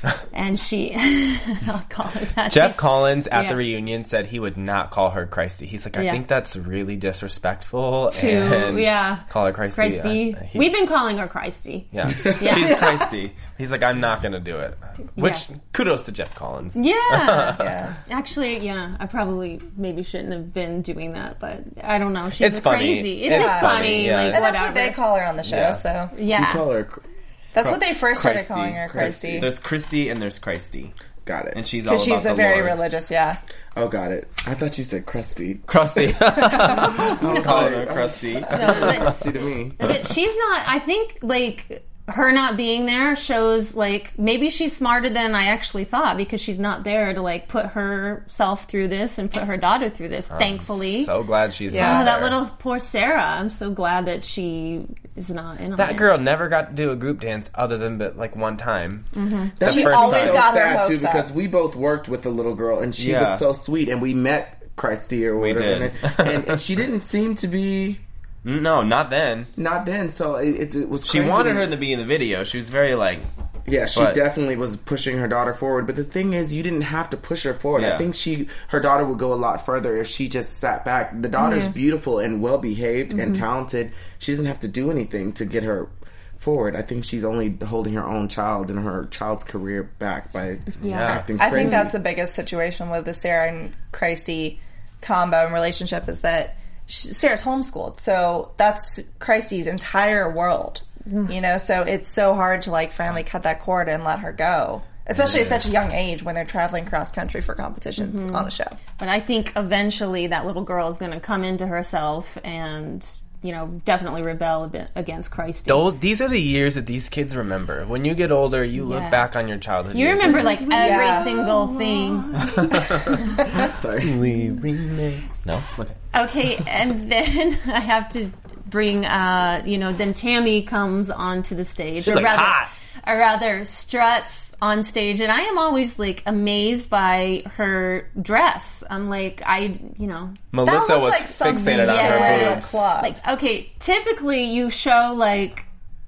Speaker 5: And she, I'll call her that.
Speaker 4: Jeff
Speaker 5: She-
Speaker 4: Collins at
Speaker 5: Yeah.
Speaker 4: the reunion said he would not call her Christy. He's like, I
Speaker 5: Yeah.
Speaker 4: think that's really disrespectful.
Speaker 5: to
Speaker 4: and
Speaker 5: yeah,
Speaker 4: call her Christy.
Speaker 5: Christy.
Speaker 4: Uh, he-
Speaker 5: We've been calling her Christy.
Speaker 4: yeah, she's Christy. He's like, I'm not gonna do it. Which
Speaker 5: Yeah.
Speaker 4: kudos to Jeff Collins.
Speaker 5: Yeah.
Speaker 6: Yeah,
Speaker 5: Actually, yeah, I probably maybe shouldn't have been doing that, but I don't know. She's
Speaker 4: It's funny.
Speaker 5: crazy. It's,
Speaker 4: It's
Speaker 5: just
Speaker 4: funny,
Speaker 5: funny,
Speaker 4: yeah.
Speaker 5: like
Speaker 6: and
Speaker 5: whatever.
Speaker 6: that's what they call her on the show.
Speaker 4: Yeah.
Speaker 6: So
Speaker 5: yeah.
Speaker 3: call her.
Speaker 6: That's what they first started
Speaker 4: Christy.
Speaker 6: calling her, Christy,
Speaker 4: There's Christy and there's Christy,
Speaker 3: Got it.
Speaker 4: and she's all
Speaker 6: because she's
Speaker 4: about
Speaker 6: a very
Speaker 4: Lord.
Speaker 6: religious. Yeah,
Speaker 3: oh, got it. I thought you said crusty.
Speaker 4: Crusty. I'm calling her Crusty.
Speaker 5: No, but,
Speaker 3: Crusty to me.
Speaker 5: but she's not. I think like her not being there shows like maybe she's smarter than I actually thought because she's not there to like put herself through this and put her daughter through this. thankfully,
Speaker 4: So glad she's
Speaker 6: Yeah.
Speaker 4: not
Speaker 5: oh, that little poor Sarah. I'm so glad that she is not in on
Speaker 4: That
Speaker 5: it.
Speaker 4: girl never got to do a group dance other than but like one time. Mm-hmm.
Speaker 3: That
Speaker 6: She
Speaker 3: makes me
Speaker 6: always
Speaker 3: so
Speaker 6: got her
Speaker 3: sad too
Speaker 6: hopes up.
Speaker 3: because we both worked with the little girl and she
Speaker 4: Yeah.
Speaker 3: was so sweet and we met Christy or whatever
Speaker 4: did.
Speaker 3: and, and, and she didn't seem to be
Speaker 4: No, not then.
Speaker 3: not then so it, it, it was
Speaker 4: She wanted her to be in the video. She was very like,
Speaker 3: yeah she
Speaker 4: but-
Speaker 3: definitely was pushing her daughter forward but the thing is you didn't have to push her forward. I think she her daughter would go a lot further if she just sat back. The daughter's
Speaker 6: Mm-hmm.
Speaker 3: beautiful and well behaved and talented. She doesn't have to do anything to get her forward. I think she's only holding her own child and her child's career back by acting
Speaker 6: I think that's the biggest situation with the Sarah and Christy combo and relationship is that sh- Sarah's homeschooled, so that's Christy's entire world. You know, so it's so hard to like finally cut that cord and let her go, especially at such a young age when they're traveling cross country for competitions mm-hmm. on a show.
Speaker 5: But I think eventually that little girl is going to come into herself and, you know, definitely rebel a bit against Christy.
Speaker 4: those. These are the years that these kids remember. When you get older, you look back on your childhood.
Speaker 5: you
Speaker 4: years
Speaker 5: remember
Speaker 4: and-
Speaker 5: like every
Speaker 6: Yeah.
Speaker 5: single thing.
Speaker 3: sorry
Speaker 4: we remix. No, okay.
Speaker 5: Okay, and then I have to bring, uh, you know, then Tammy comes onto the stage,
Speaker 4: She's, like, hot.
Speaker 5: or rather struts on stage, and I am always like amazed by her dress. I'm like, I, you know,
Speaker 4: Melissa
Speaker 6: looked
Speaker 4: was
Speaker 6: like something
Speaker 4: fixated on
Speaker 5: you
Speaker 4: her
Speaker 6: at a
Speaker 4: boobs.
Speaker 5: like okay, typically you show like.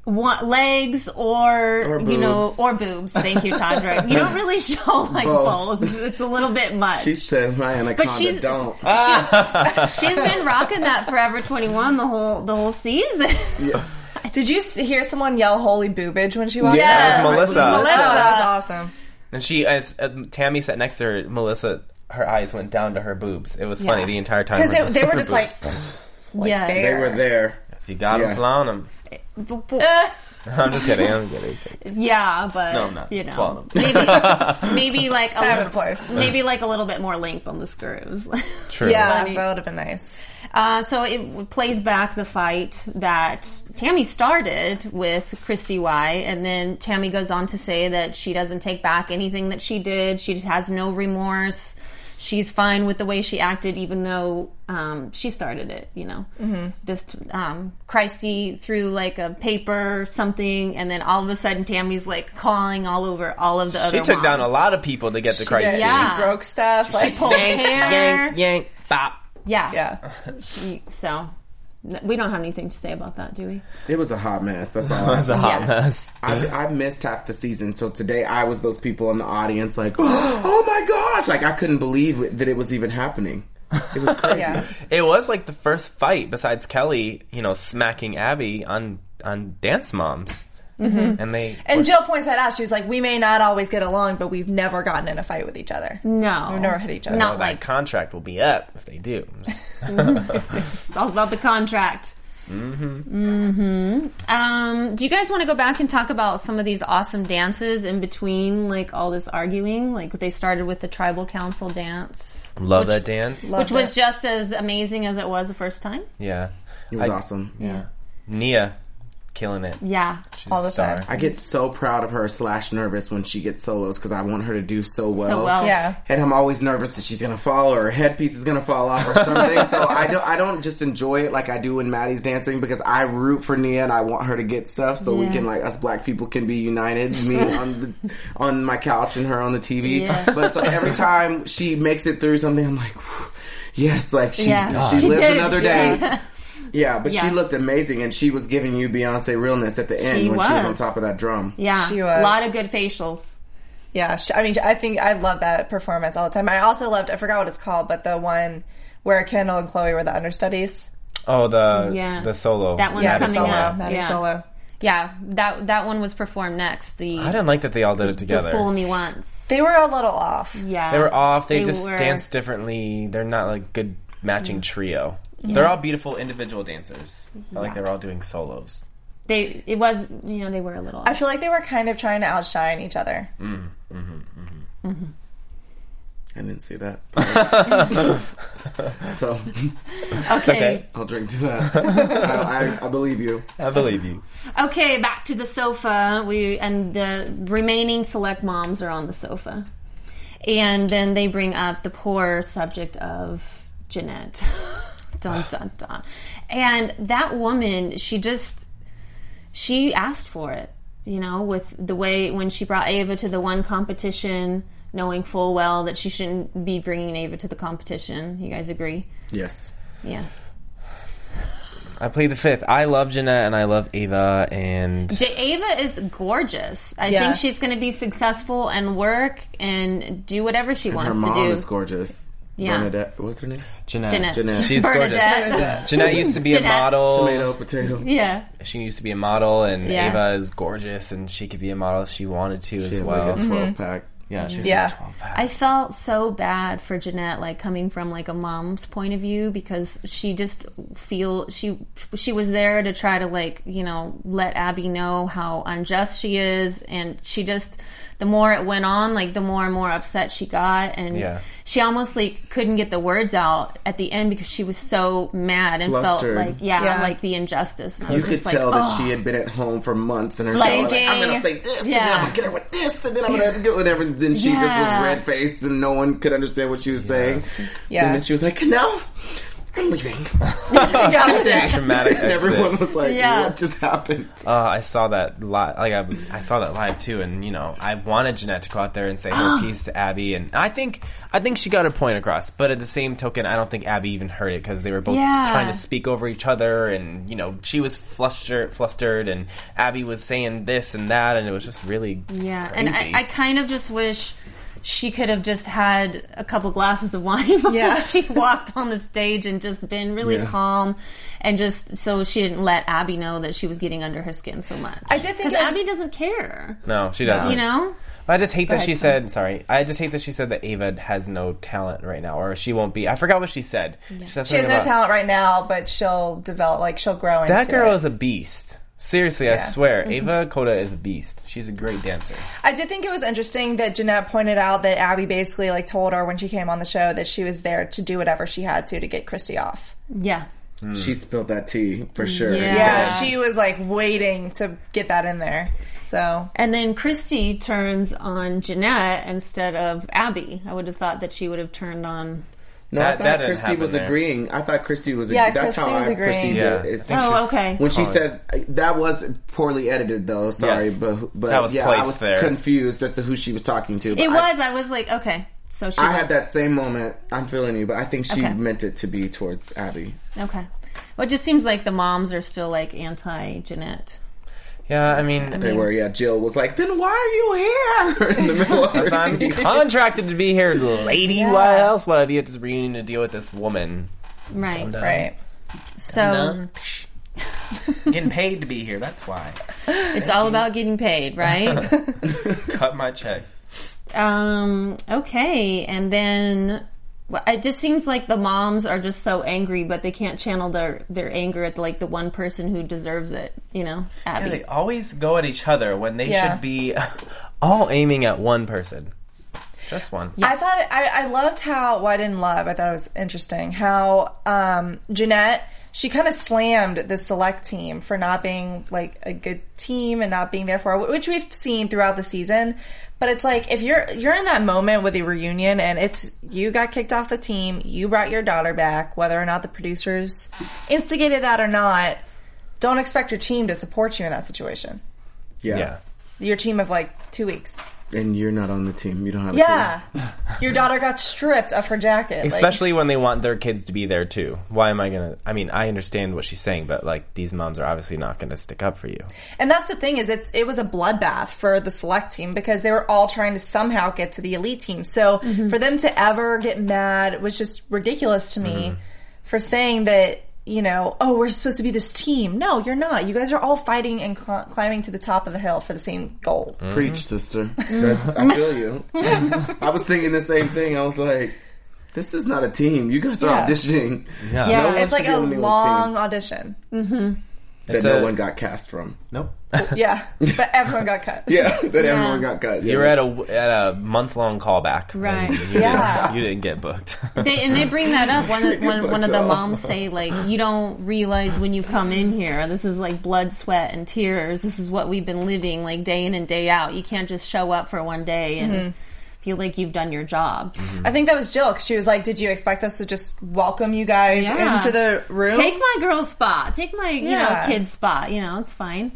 Speaker 5: One, legs or,
Speaker 3: Or
Speaker 5: you know
Speaker 3: boobs.
Speaker 5: or boobs. Thank you, Tandra. You don't really show like
Speaker 3: Both.
Speaker 5: both. It's a little bit much.
Speaker 3: She said, "My anaconda
Speaker 5: she's-
Speaker 3: don't."
Speaker 5: She's been rocking that Forever 21 the whole the whole season.
Speaker 6: Did you hear someone yell "Holy boobage" when she walked?
Speaker 3: Yeah.
Speaker 6: in?
Speaker 4: That was Melissa.
Speaker 5: Melissa.
Speaker 6: that was awesome.
Speaker 4: And she, as uh, Tammy sat next to her, Melissa, her eyes went down to her boobs. It was funny
Speaker 5: Yeah.
Speaker 4: the entire time.
Speaker 6: Because they, they were
Speaker 4: her
Speaker 6: just like,
Speaker 4: boobs.
Speaker 5: yeah.
Speaker 3: They were there.
Speaker 4: if you got them, clown them.
Speaker 6: Uh,
Speaker 4: I'm just kidding. I'm kidding.
Speaker 5: Yeah, but
Speaker 4: No, I'm not.
Speaker 5: you know,
Speaker 4: Twelve.
Speaker 5: maybe maybe like a
Speaker 6: time and
Speaker 5: little,
Speaker 6: place.
Speaker 5: maybe like a little bit more length on the screws.
Speaker 4: True.
Speaker 6: Yeah, that would have been nice.
Speaker 5: Uh, so it plays back the fight that Tammy started with Christy Y, and then Tammy goes on to say that she doesn't take back anything that she did. She has no remorse. She's fine with the way she acted, even though um, she started it. You know, mm-hmm. this um, Christy threw like a paper or something, and then all of a sudden Tammy's like clawing all over all of the
Speaker 4: She
Speaker 5: other.
Speaker 4: took down a lot of people to get to Christ.
Speaker 5: Yeah.
Speaker 6: She broke stuff. Like,
Speaker 5: pulled
Speaker 4: Yank,
Speaker 5: hair.
Speaker 4: yank, yank, bop.
Speaker 5: Yeah,
Speaker 6: yeah.
Speaker 5: She, so n- we don't have anything to say about that, do we?
Speaker 3: It was a hot mess. That's all. I
Speaker 4: It's a hot
Speaker 5: Yeah.
Speaker 4: mess.
Speaker 3: I, I missed half the season, so today I was those people in the audience, like, oh my gosh, like I couldn't believe that it was even happening. It was crazy.
Speaker 6: Yeah.
Speaker 4: It was like the first fight besides Kelly, you know, smacking Abby on on Dance Moms, mm-hmm. and they
Speaker 6: And Jill points that out. She was like, "We may not always get along, but we've never gotten in a fight with each other.
Speaker 5: No,
Speaker 6: We've never hit each other."
Speaker 5: Not
Speaker 4: that
Speaker 5: like
Speaker 4: contract will be up if they do.
Speaker 5: it's all about the contract. Um, do you guys want to go back and talk about some of these awesome dances in between, like all this arguing? Like they started with the tribal council dance,
Speaker 4: Love
Speaker 5: Which-
Speaker 4: that dance.
Speaker 5: which was just as amazing as it was the first time.
Speaker 4: yeah.
Speaker 3: It was
Speaker 4: I-
Speaker 3: awesome.
Speaker 4: Yeah. Nia, killing it.
Speaker 5: Yeah,
Speaker 4: She's
Speaker 6: All the
Speaker 4: star.
Speaker 6: time.
Speaker 3: I get so proud of her slash nervous when she gets solos because I want her to do so well.
Speaker 5: so well.
Speaker 6: Yeah.
Speaker 3: And I'm always nervous that she's gonna fall or her headpiece is gonna fall off or something. so I don't I don't just enjoy it like I do when Maddie's dancing because I root for Nia and I want her to get stuff so we can like us black people can be united. Me on the, on my couch and her on the TV.
Speaker 5: Yeah.
Speaker 3: But so every time she makes it through something, I'm like, "Whew, yes, like she
Speaker 5: Yeah.
Speaker 3: she,
Speaker 5: She
Speaker 3: lives
Speaker 5: did.
Speaker 3: another day.
Speaker 5: Yeah.
Speaker 3: Yeah, but she looked amazing, and she was giving you Beyonce realness at the end
Speaker 5: She
Speaker 3: when she was on top of that drum.
Speaker 5: Yeah,
Speaker 6: She was a
Speaker 5: lot of good facials.
Speaker 6: Yeah, sh- I mean, I think I love that performance all the time. I also loved, I forgot what it's called, but the one where Kendall and Chloe were the understudies.
Speaker 4: Oh, the
Speaker 5: Yeah.
Speaker 4: the solo.
Speaker 5: That one's
Speaker 6: Yeah,
Speaker 5: coming
Speaker 6: solo,
Speaker 5: up.
Speaker 6: Maddie
Speaker 5: yeah.
Speaker 6: solo.
Speaker 5: Yeah, that that one was performed next. The
Speaker 4: I didn't like that they all did it together.
Speaker 5: Fool Me Once.
Speaker 6: They were a little off.
Speaker 5: Yeah,
Speaker 4: They were off. They, just
Speaker 5: were-
Speaker 4: dance differently. They're not like good matching mm. trio. They're all beautiful individual dancers. I felt like they were all doing solos.
Speaker 5: They it was you know they were a little.
Speaker 6: I feel like they were kind of trying to outshine each other. Mm, mm-hmm, mm-hmm. Mm-hmm.
Speaker 3: I didn't see that. so
Speaker 5: okay.
Speaker 4: okay.
Speaker 3: I'll drink to that. I, I, I believe you.
Speaker 4: I believe you.
Speaker 5: Okay, back to the sofa. We and the remaining select moms are on the sofa, and then they bring up the poor subject of Jeanette. dun dun dun. And that woman, she just she asked for it. You know, with the way when she brought Ava to the one competition, knowing full well that she shouldn't be bringing Ava to the competition. You guys agree?
Speaker 3: Yes.
Speaker 5: Yeah.
Speaker 4: I played the fifth. I love Jeanette and I love Ava and
Speaker 5: J- Ava is gorgeous. I think she's going to be successful and work and do whatever she
Speaker 3: Her
Speaker 5: wants to
Speaker 3: mom
Speaker 5: do.
Speaker 3: is gorgeous.
Speaker 5: Yeah.
Speaker 3: Bernadette. What's her name?
Speaker 4: Jeanette.
Speaker 5: Jeanette.
Speaker 3: Jeanette.
Speaker 4: She's gorgeous.
Speaker 5: Bernadette.
Speaker 4: Jeanette used to be a model.
Speaker 3: Tomato, potato.
Speaker 5: Yeah.
Speaker 4: She used to be a model, and
Speaker 5: Yeah.
Speaker 4: Ava is gorgeous, and she could be a model if she wanted to
Speaker 3: She
Speaker 4: as
Speaker 3: has
Speaker 4: well.
Speaker 3: like a 12 mm-hmm. pack.
Speaker 4: yeah, she's
Speaker 6: Yeah.
Speaker 4: a 12 pack.
Speaker 5: I felt so bad for Jeanette, like coming from like a mom's point of view, because she just feel she she was there to try to like you know let Abby know how unjust she is, and she just the more it went on, like the more and more upset she got, and
Speaker 4: Yeah.
Speaker 5: she almost like couldn't get the words out at the end because she was so mad and
Speaker 3: Flustered.
Speaker 5: felt like yeah,
Speaker 6: Yeah.
Speaker 5: like the injustice. And I
Speaker 3: You could
Speaker 5: just like,
Speaker 3: tell that
Speaker 5: oh.
Speaker 3: she had been at home for months in her
Speaker 5: Like.
Speaker 3: Like, I'm gonna say this, and then I'm gonna get her with this, and then I'm gonna do whatever. And then she just was red faced, and no one could understand what she was saying.
Speaker 6: Yeah.
Speaker 3: And then she was like, "No, I'm leaving."
Speaker 6: yeah.
Speaker 4: Dramatic
Speaker 3: and everyone
Speaker 4: exit.
Speaker 3: was like,
Speaker 5: Yeah.
Speaker 3: "What just happened?"
Speaker 4: Uh, I saw that live. Like I, I saw that live too, and you know, I wanted Jeanette to go out there and say her piece to Abby, and I think, I think she got her point across. But at the same token, I don't think Abby even heard it because they were both
Speaker 5: Yeah.
Speaker 4: trying to speak over each other, and you know, she was flustered, flustered, and Abby was saying this and that, and it was just really
Speaker 5: Yeah,
Speaker 4: crazy.
Speaker 5: and I, I kind of just wish she could have just had a couple glasses of wine before
Speaker 6: Yeah.
Speaker 5: she walked on the stage and just been really
Speaker 3: Yeah.
Speaker 5: calm and just so she didn't let Abby know that she was getting under her skin so much.
Speaker 6: I did think
Speaker 5: because Abby doesn't care,
Speaker 4: no, she doesn't.
Speaker 5: you know.
Speaker 4: I just hate that
Speaker 6: ahead,
Speaker 4: she
Speaker 6: Sam.
Speaker 4: said. Sorry, I just hate that she said that Ava has no talent right now, or she won't be. I forgot what she said. She, said
Speaker 6: She has
Speaker 4: something
Speaker 6: no
Speaker 4: about-
Speaker 6: talent right now, but she'll develop, like, she'll grow into
Speaker 4: That girl
Speaker 6: it.
Speaker 4: is a beast. Seriously, I
Speaker 6: Yeah.
Speaker 4: swear, mm-hmm. Ava Cota is a beast. She's a great dancer.
Speaker 6: I did think it was interesting that Jeanette pointed out that Abby basically like told her when she came on the show that she was there to do whatever she had to to get Christy off.
Speaker 5: Yeah, hmm.
Speaker 3: She spilled that tea for sure.
Speaker 5: Yeah.
Speaker 6: Yeah, she was like waiting to get that in there. So
Speaker 5: and then Christy turns on Jeanette instead of Abby. I would have thought that she would have turned on.
Speaker 3: No,
Speaker 4: That-
Speaker 3: I thought
Speaker 4: didn't
Speaker 3: Christy was
Speaker 4: there.
Speaker 3: agreeing. I thought Christy was.
Speaker 6: Yeah,
Speaker 3: that's
Speaker 6: Christy
Speaker 3: how
Speaker 6: was
Speaker 3: I
Speaker 6: agreeing.
Speaker 3: perceived
Speaker 4: Yeah.
Speaker 3: it. It's-
Speaker 5: Oh, okay.
Speaker 3: When she said that was poorly edited, though. Sorry,
Speaker 4: Yes.
Speaker 3: but but
Speaker 4: That was
Speaker 3: yeah, I
Speaker 4: placed
Speaker 3: was
Speaker 4: there.
Speaker 3: confused as to who she was talking to. but
Speaker 5: It
Speaker 3: I,
Speaker 5: was. I was like, okay, so she.
Speaker 3: I
Speaker 5: was,
Speaker 3: had that same moment. I'm feeling you, but I think she
Speaker 5: Okay.
Speaker 3: meant it to be towards Abby.
Speaker 5: Okay. Well, it just seems like the moms are still like anti Jeanette.
Speaker 4: Yeah, I mean,
Speaker 3: They were. Yeah, Jill was like, "Then why are you here?" in the middle of her
Speaker 4: I'm contracted to be here, lady. Why else would I be at this reunion to deal with this woman?
Speaker 5: Right.
Speaker 4: Done.
Speaker 6: right.
Speaker 5: So
Speaker 4: Getting paid to be here. That's why.
Speaker 5: it's all about getting paid, right?
Speaker 4: Cut my check.
Speaker 5: um, okay. And then Well, It just seems like the moms are just so angry, but they can't channel their their anger at like the one person who deserves it. You know, Abby.
Speaker 4: Yeah, they always go at each other when they
Speaker 6: Yeah.
Speaker 4: should be all aiming at one person. Just one.
Speaker 6: I thought I, I loved how well I didn't love. I thought it was interesting how um, Jeanette she kind of slammed the select team for not being like a good team and not being there for her, which we've seen throughout the season. But it's like if you're you're in that moment with the reunion and it's you got kicked off the team, you brought your daughter back, whether or not the producers instigated that or not. Don't expect your team to support you in that situation.
Speaker 3: Yeah.
Speaker 4: Yeah.
Speaker 6: Your team of like two weeks.
Speaker 3: And you're not on the team. You don't have a
Speaker 6: Yeah,
Speaker 3: team.
Speaker 6: your daughter got stripped of her jacket. like-
Speaker 4: Especially when they want their kids to be there too. Why am I gonna? I mean, I understand what she's saying, but like these moms are obviously not gonna stick up for you.
Speaker 6: And that's the thing is it's it was a bloodbath for the select team because they were all trying to somehow get to the elite team. So mm-hmm. for them to ever get mad was just ridiculous to me mm-hmm. for saying that you know oh we're supposed to be this team. No, you're not. You guys are all fighting and cl- climbing to the top of the hill for the same goal. Mm-hmm.
Speaker 3: Preach, sister. That's, I feel you. I was thinking the same thing. I was like, this is not a team. You guys are
Speaker 6: Yeah.
Speaker 3: auditioning.
Speaker 4: Yeah.
Speaker 5: Yeah.
Speaker 3: No one
Speaker 6: It's like a
Speaker 3: on anyone's
Speaker 6: long
Speaker 3: team
Speaker 6: audition. Mm-hmm.
Speaker 3: That
Speaker 4: It's
Speaker 3: no
Speaker 4: a-
Speaker 3: one got cast from.
Speaker 4: Nope.
Speaker 6: Yeah, but everyone got cut.
Speaker 3: Yeah, that everyone got cut.
Speaker 4: you were at a at a month long callback.
Speaker 5: Right.
Speaker 4: You
Speaker 6: Yeah.
Speaker 4: Didn't, you didn't get booked.
Speaker 5: They, and they bring that up when when one of the moms say like you don't realize when you come in here this is like blood sweat and tears this is what we've been living like day in and day out you can't just show up for one day and mm-hmm. Feel like you've done your job mm-hmm.
Speaker 6: I think that was Jill 'cause she was like, "Did you expect us to just welcome you guys
Speaker 5: Yeah.
Speaker 6: into the room?"
Speaker 5: take my girl's spot take my you
Speaker 6: Yeah.
Speaker 5: know kid spot you know it's fine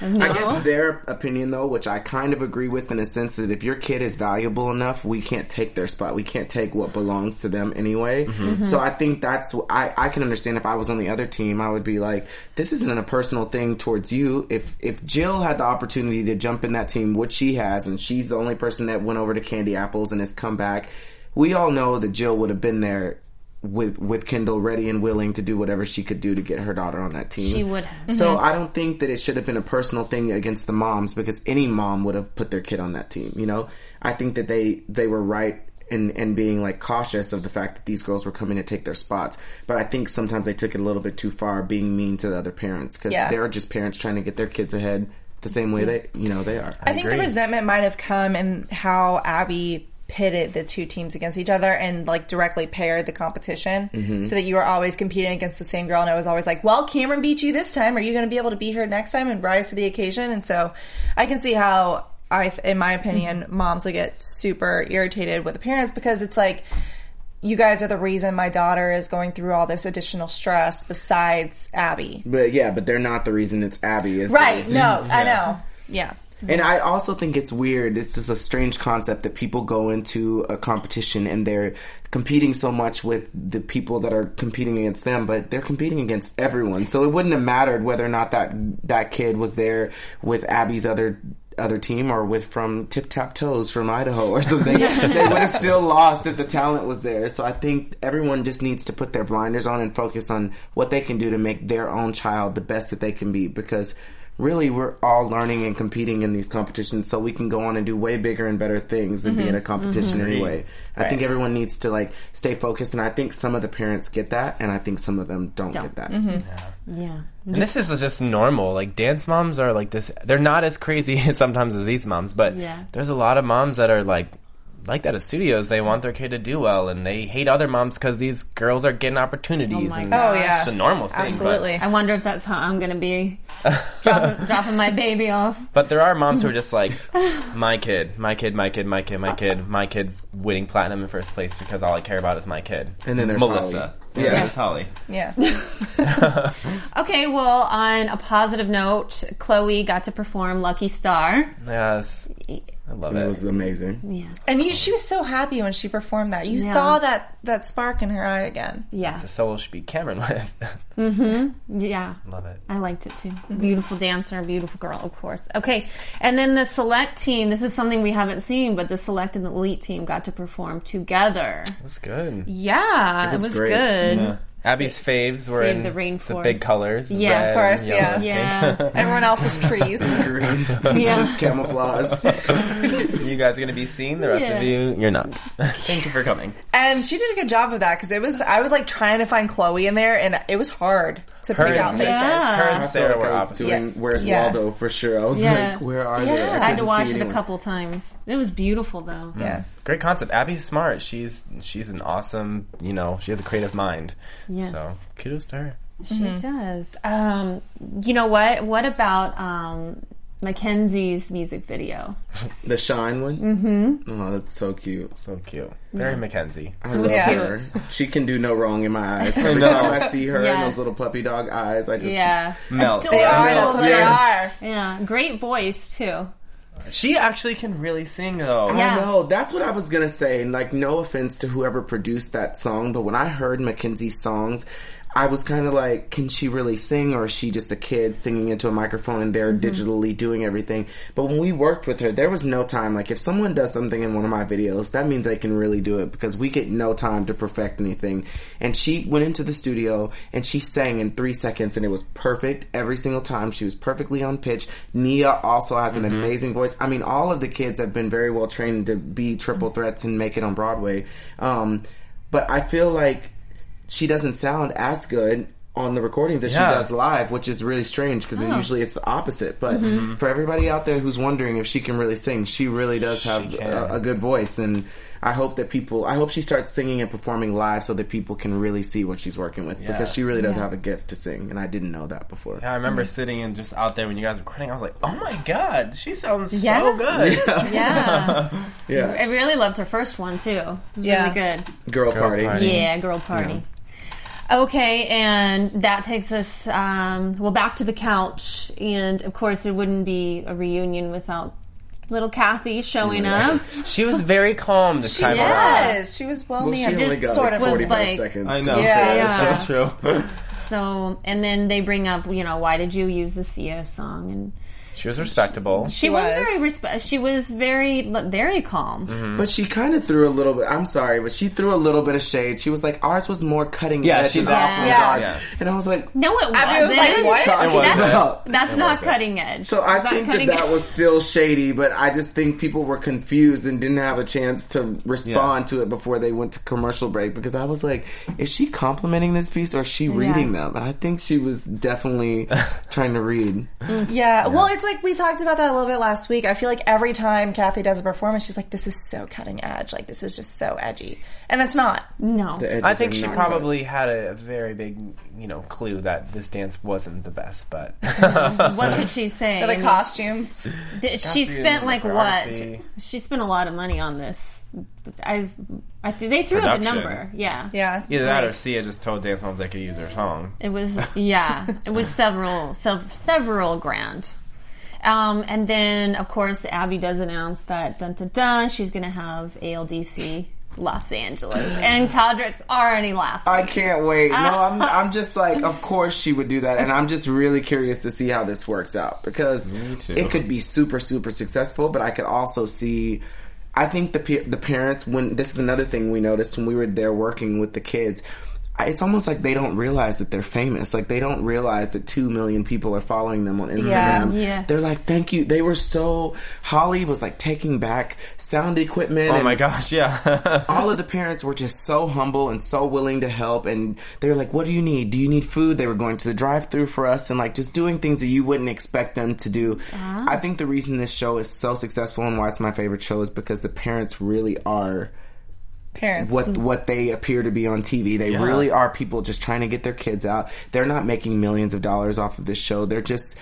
Speaker 3: I guess their opinion, though, which I kind of agree with in a sense that if your kid is valuable enough, we can't take their spot. We can't take what belongs to them anyway. Mm-hmm. So mm-hmm. I think that's I I can understand if I was on the other team, I would be like, this isn't a personal thing towards you. If if Jill had the opportunity to jump in that team, which she has, and she's the only person that went over to Candy Apples and has come back, we all know that Jill would have been there. With with Kendall ready and willing to do whatever she could do to get her daughter on that team.
Speaker 5: She would have.
Speaker 3: So mm-hmm. I don't think that it should have been a personal thing against the moms because any mom would have put their kid on that team. You know, I think that they they were right in in being like cautious of the fact that these girls were coming to take their spots. But I think sometimes they took it a little bit too far, being mean to the other parents because
Speaker 6: Yeah.
Speaker 3: they're just parents trying to get their kids ahead the same way they you know they are.
Speaker 6: I think the resentment might have come in how Abby pitted the two teams against each other and like directly paired the competition.
Speaker 3: Mm-hmm.
Speaker 6: so that you were always competing against the same girl. And it was always like well cameron beat you this time. Are you going to be able to beat her next time and rise to the occasion? And so i can see how i in my opinion moms would get super irritated with the parents because it's like you guys are the reason my daughter is going through all this additional stress besides abby.
Speaker 3: But yeah, but they're not the reason it's Abby. Is
Speaker 6: right. no i know. Yeah
Speaker 3: And I also think it's weird. It's just a strange concept that people go into a competition and they're competing so much with the people that are competing against them, but they're competing against everyone. So it wouldn't have mattered whether or not that that kid was there with Abby's other other team or with from Tip Tap Toes from Idaho or something. they would have still lost if the talent was there. So I think everyone just needs to put their blinders on and focus on what they can do to make their own child the best that they can be because really we're all learning and competing in these competitions so we can go on and do way bigger and better things than be mm-hmm. in a competition mm-hmm. anyway. I think everyone needs to like stay focused and I think some of the parents get that and I think some of them don't, get that. Mm-hmm.
Speaker 5: yeah
Speaker 4: And this is just normal. Like dance moms are like this. They're not as crazy sometimes as these moms, but
Speaker 5: Yeah.
Speaker 4: there's a lot of moms that are like like that at studios. They want their kid to do well, and they hate other moms because these girls are getting opportunities.
Speaker 5: Oh my
Speaker 4: and
Speaker 5: God.
Speaker 6: Oh, yeah.
Speaker 4: it's a normal thing. but-
Speaker 6: absolutely
Speaker 5: i wonder if that's how i'm gonna be dropping, dropping my baby off
Speaker 4: But there are moms who are just like, my kid, my kid, my kid, my kid, my kid, my kid's winning platinum in first place because all I care about is my kid.
Speaker 3: And then there's
Speaker 4: Melissa.
Speaker 3: Holly.
Speaker 4: Yeah,
Speaker 3: Yeah.
Speaker 4: there's Holly.
Speaker 6: yeah
Speaker 5: okay well on a positive note chloe got to perform lucky star
Speaker 4: Yes, I love
Speaker 3: It
Speaker 4: it.
Speaker 3: was amazing.
Speaker 5: yeah
Speaker 6: And you, she was so happy when she performed that. You
Speaker 5: Yeah.
Speaker 6: saw that that spark in her eye again.
Speaker 5: yeah
Speaker 4: The solo should be Cameron with. Mm-hmm.
Speaker 5: Yeah
Speaker 4: love it.
Speaker 5: I liked it too. Beautiful dancer, beautiful girl, of course. Okay, and then the select team. This is something we haven't seen, but the select and the elite team got to perform together.
Speaker 4: It was good.
Speaker 5: Yeah, it
Speaker 3: was
Speaker 5: was,
Speaker 3: great.
Speaker 5: good.
Speaker 4: Yeah. Abby's faves were
Speaker 5: Save
Speaker 4: in
Speaker 5: the
Speaker 4: the,
Speaker 5: rainforest.
Speaker 4: big colors.
Speaker 5: Yeah,
Speaker 4: red
Speaker 5: of
Speaker 6: course,
Speaker 4: and yellow,
Speaker 6: yeah.
Speaker 4: Think.
Speaker 5: Yeah.
Speaker 6: Everyone else was trees.
Speaker 3: Green.
Speaker 5: Yeah.
Speaker 3: Just camouflage.
Speaker 4: you guys are going to be seen. The rest
Speaker 5: Yeah.
Speaker 4: of you, you're not. Thank you for coming.
Speaker 6: and she did a good job of that because it was I was like trying to find Chloe in there, and it was hard to
Speaker 4: Her
Speaker 6: pick out
Speaker 4: and-
Speaker 6: faces.
Speaker 5: Yeah.
Speaker 4: Her and
Speaker 3: I felt
Speaker 4: Sarah
Speaker 3: like
Speaker 4: were
Speaker 3: I was
Speaker 4: opposite.
Speaker 3: doing
Speaker 6: Yes.
Speaker 3: Where's
Speaker 6: Yeah.
Speaker 3: Waldo for sure. I was
Speaker 5: Yeah.
Speaker 3: like, where are
Speaker 6: Yeah.
Speaker 3: they?
Speaker 6: I
Speaker 5: I had to
Speaker 3: couldn't
Speaker 5: watch
Speaker 3: see
Speaker 5: it a
Speaker 3: anyone.
Speaker 5: couple times. It was beautiful though.
Speaker 6: Yeah.
Speaker 4: Great concept. Abby's smart. She's she's an awesome. You know, she has a creative mind.
Speaker 5: Yes.
Speaker 4: So kudos to her.
Speaker 5: She does. Um, you know what? What about um, Mackenzie's music video?
Speaker 3: The Shine one? Mm-hmm. Oh, that's so cute.
Speaker 4: So cute. Very Mackenzie.
Speaker 3: I love
Speaker 6: Yeah.
Speaker 3: her. She can do no wrong in my eyes. Every
Speaker 4: know.
Speaker 3: time I see her
Speaker 5: Yeah.
Speaker 3: and those little puppy dog eyes, I just
Speaker 5: Yeah,
Speaker 4: Melt.
Speaker 6: They are.
Speaker 3: Adorable.
Speaker 6: That's what
Speaker 3: Yes.
Speaker 6: they are.
Speaker 5: yeah, great voice too.
Speaker 4: She actually can really sing though.
Speaker 5: Yeah.
Speaker 3: I know. That's what I was gonna say. And like, no offense to whoever produced that song, but when I heard Mackenzie's songs, I was kind of like, can she really sing, or is she just a kid singing into a microphone and they're digitally doing everything? But when we worked with her, there was no time. Like, if someone does something in one of my videos, that means they can really do it because we get no time to perfect anything. And she went into the studio and she sang in three seconds, and it was perfect every single time. She was perfectly on pitch. Nia also has an amazing voice. I mean, all of the kids have been very well trained to be triple threats and make it on Broadway. Um, but I feel like she doesn't sound as good on the recordings as
Speaker 4: Yeah.
Speaker 3: she does live, which is really strange because oh. usually it's the opposite. But mm-hmm. Mm-hmm. for everybody out there who's wondering if she can really sing, she really does have a, a good voice, and I hope that people, I hope she starts singing and performing live so that people can really see what she's working with
Speaker 4: Yeah.
Speaker 3: because she really does have a gift to sing, and I didn't know that before.
Speaker 4: Yeah, I remember mm-hmm. sitting and just out there when you guys were recording. I was like, "Oh my god, she sounds
Speaker 5: Yeah.
Speaker 4: so good."
Speaker 5: Yeah,
Speaker 3: Yeah,
Speaker 5: I really loved her first one too. It was
Speaker 6: Yeah.
Speaker 5: really good.
Speaker 3: girl,
Speaker 4: Girl
Speaker 3: party.
Speaker 4: Party.
Speaker 5: Yeah, girl party. Okay, and that takes us um, well back to the couch, and of course, it wouldn't be a reunion without little Kathy showing up.
Speaker 4: she was very calm this time around.
Speaker 6: Yes, she was well
Speaker 3: Well, she
Speaker 6: mannered.
Speaker 3: only
Speaker 5: just
Speaker 3: got
Speaker 6: sort
Speaker 3: like
Speaker 6: of
Speaker 5: was
Speaker 3: 45
Speaker 5: like-
Speaker 3: seconds.
Speaker 4: I know.
Speaker 3: be
Speaker 6: Yeah.
Speaker 3: fair,
Speaker 5: Yeah.
Speaker 4: So true.
Speaker 5: So, and then they bring up, you know, why did you use the Sia song? And
Speaker 4: she was respectable.
Speaker 5: she,
Speaker 6: She
Speaker 5: was.
Speaker 6: was.
Speaker 5: very respe- She was very, very calm. Mm-hmm.
Speaker 3: But she kind of threw a little bit. I'm sorry, but she threw a little bit of shade. She was like, "Ours was more cutting
Speaker 4: Yeah,
Speaker 3: edge
Speaker 4: she
Speaker 3: and
Speaker 4: did.
Speaker 3: off the
Speaker 6: Yeah.
Speaker 3: guard."
Speaker 4: Yeah.
Speaker 3: And I was like,
Speaker 5: No, it wasn't.
Speaker 6: Abby was like, what?
Speaker 3: talking
Speaker 4: It wasn't.
Speaker 5: That's
Speaker 4: It
Speaker 5: not
Speaker 4: wasn't.
Speaker 5: cutting edge.
Speaker 3: So I
Speaker 5: It's
Speaker 3: think that
Speaker 5: cutting
Speaker 3: that
Speaker 5: edge.
Speaker 3: was still shady, but I just think people were confused and didn't have a chance to respond to it before they went to commercial break because I was like, is she complimenting this piece or is she reading them? And I think she was definitely trying to read.
Speaker 6: Yeah. Well, it's like we talked about that a little bit last week. I feel like every time Kathy does a performance, she's like, "This is so cutting edge. Like this is just so edgy," and it's not.
Speaker 5: no.
Speaker 4: I think she
Speaker 3: not
Speaker 4: probably had a very big, you know, clue that this dance wasn't the best, but
Speaker 5: What could she say?
Speaker 6: For the
Speaker 5: I mean,
Speaker 6: costumes.
Speaker 5: she spent like what? She spent a lot of money on this. I, I think they threw out the
Speaker 4: Production.
Speaker 5: number. Yeah.
Speaker 6: Yeah.
Speaker 4: either that or
Speaker 5: Right.
Speaker 4: Sia just told dance moms they could use her song.
Speaker 5: It was yeah, it was several sev- several grand. Um, and then of course Abby does announce that dun dun dun she's gonna have ALDC Los Angeles, and Todrick's already laughing.
Speaker 3: I can't wait. No, I'm, I'm just like, of course she would do that. And I'm just really curious to see how this works out because it could be super, super successful, but I could also see. I think the the parents when this is another thing we noticed when we were there working with the kids. I- It's almost like they don't realize that they're famous. Like they don't realize that two million people are following them on Instagram.
Speaker 5: Yeah. yeah.
Speaker 3: They're like, "Thank you." They were so. Holly was like taking back sound equipment.
Speaker 4: Oh
Speaker 3: and
Speaker 4: my gosh, yeah.
Speaker 3: all of the parents were just so humble and so willing to help and they were like what do you need do you need food they were going to the drive through for us and like just doing things that you wouldn't expect them to do uh-huh. i think the reason this show is so successful and why it's my favorite show is because the parents really are
Speaker 6: Parents.
Speaker 3: what what they appear to be on TV. They
Speaker 4: Yeah.
Speaker 3: really are people just trying to get their kids out. They're not making millions of dollars off of this show. They're just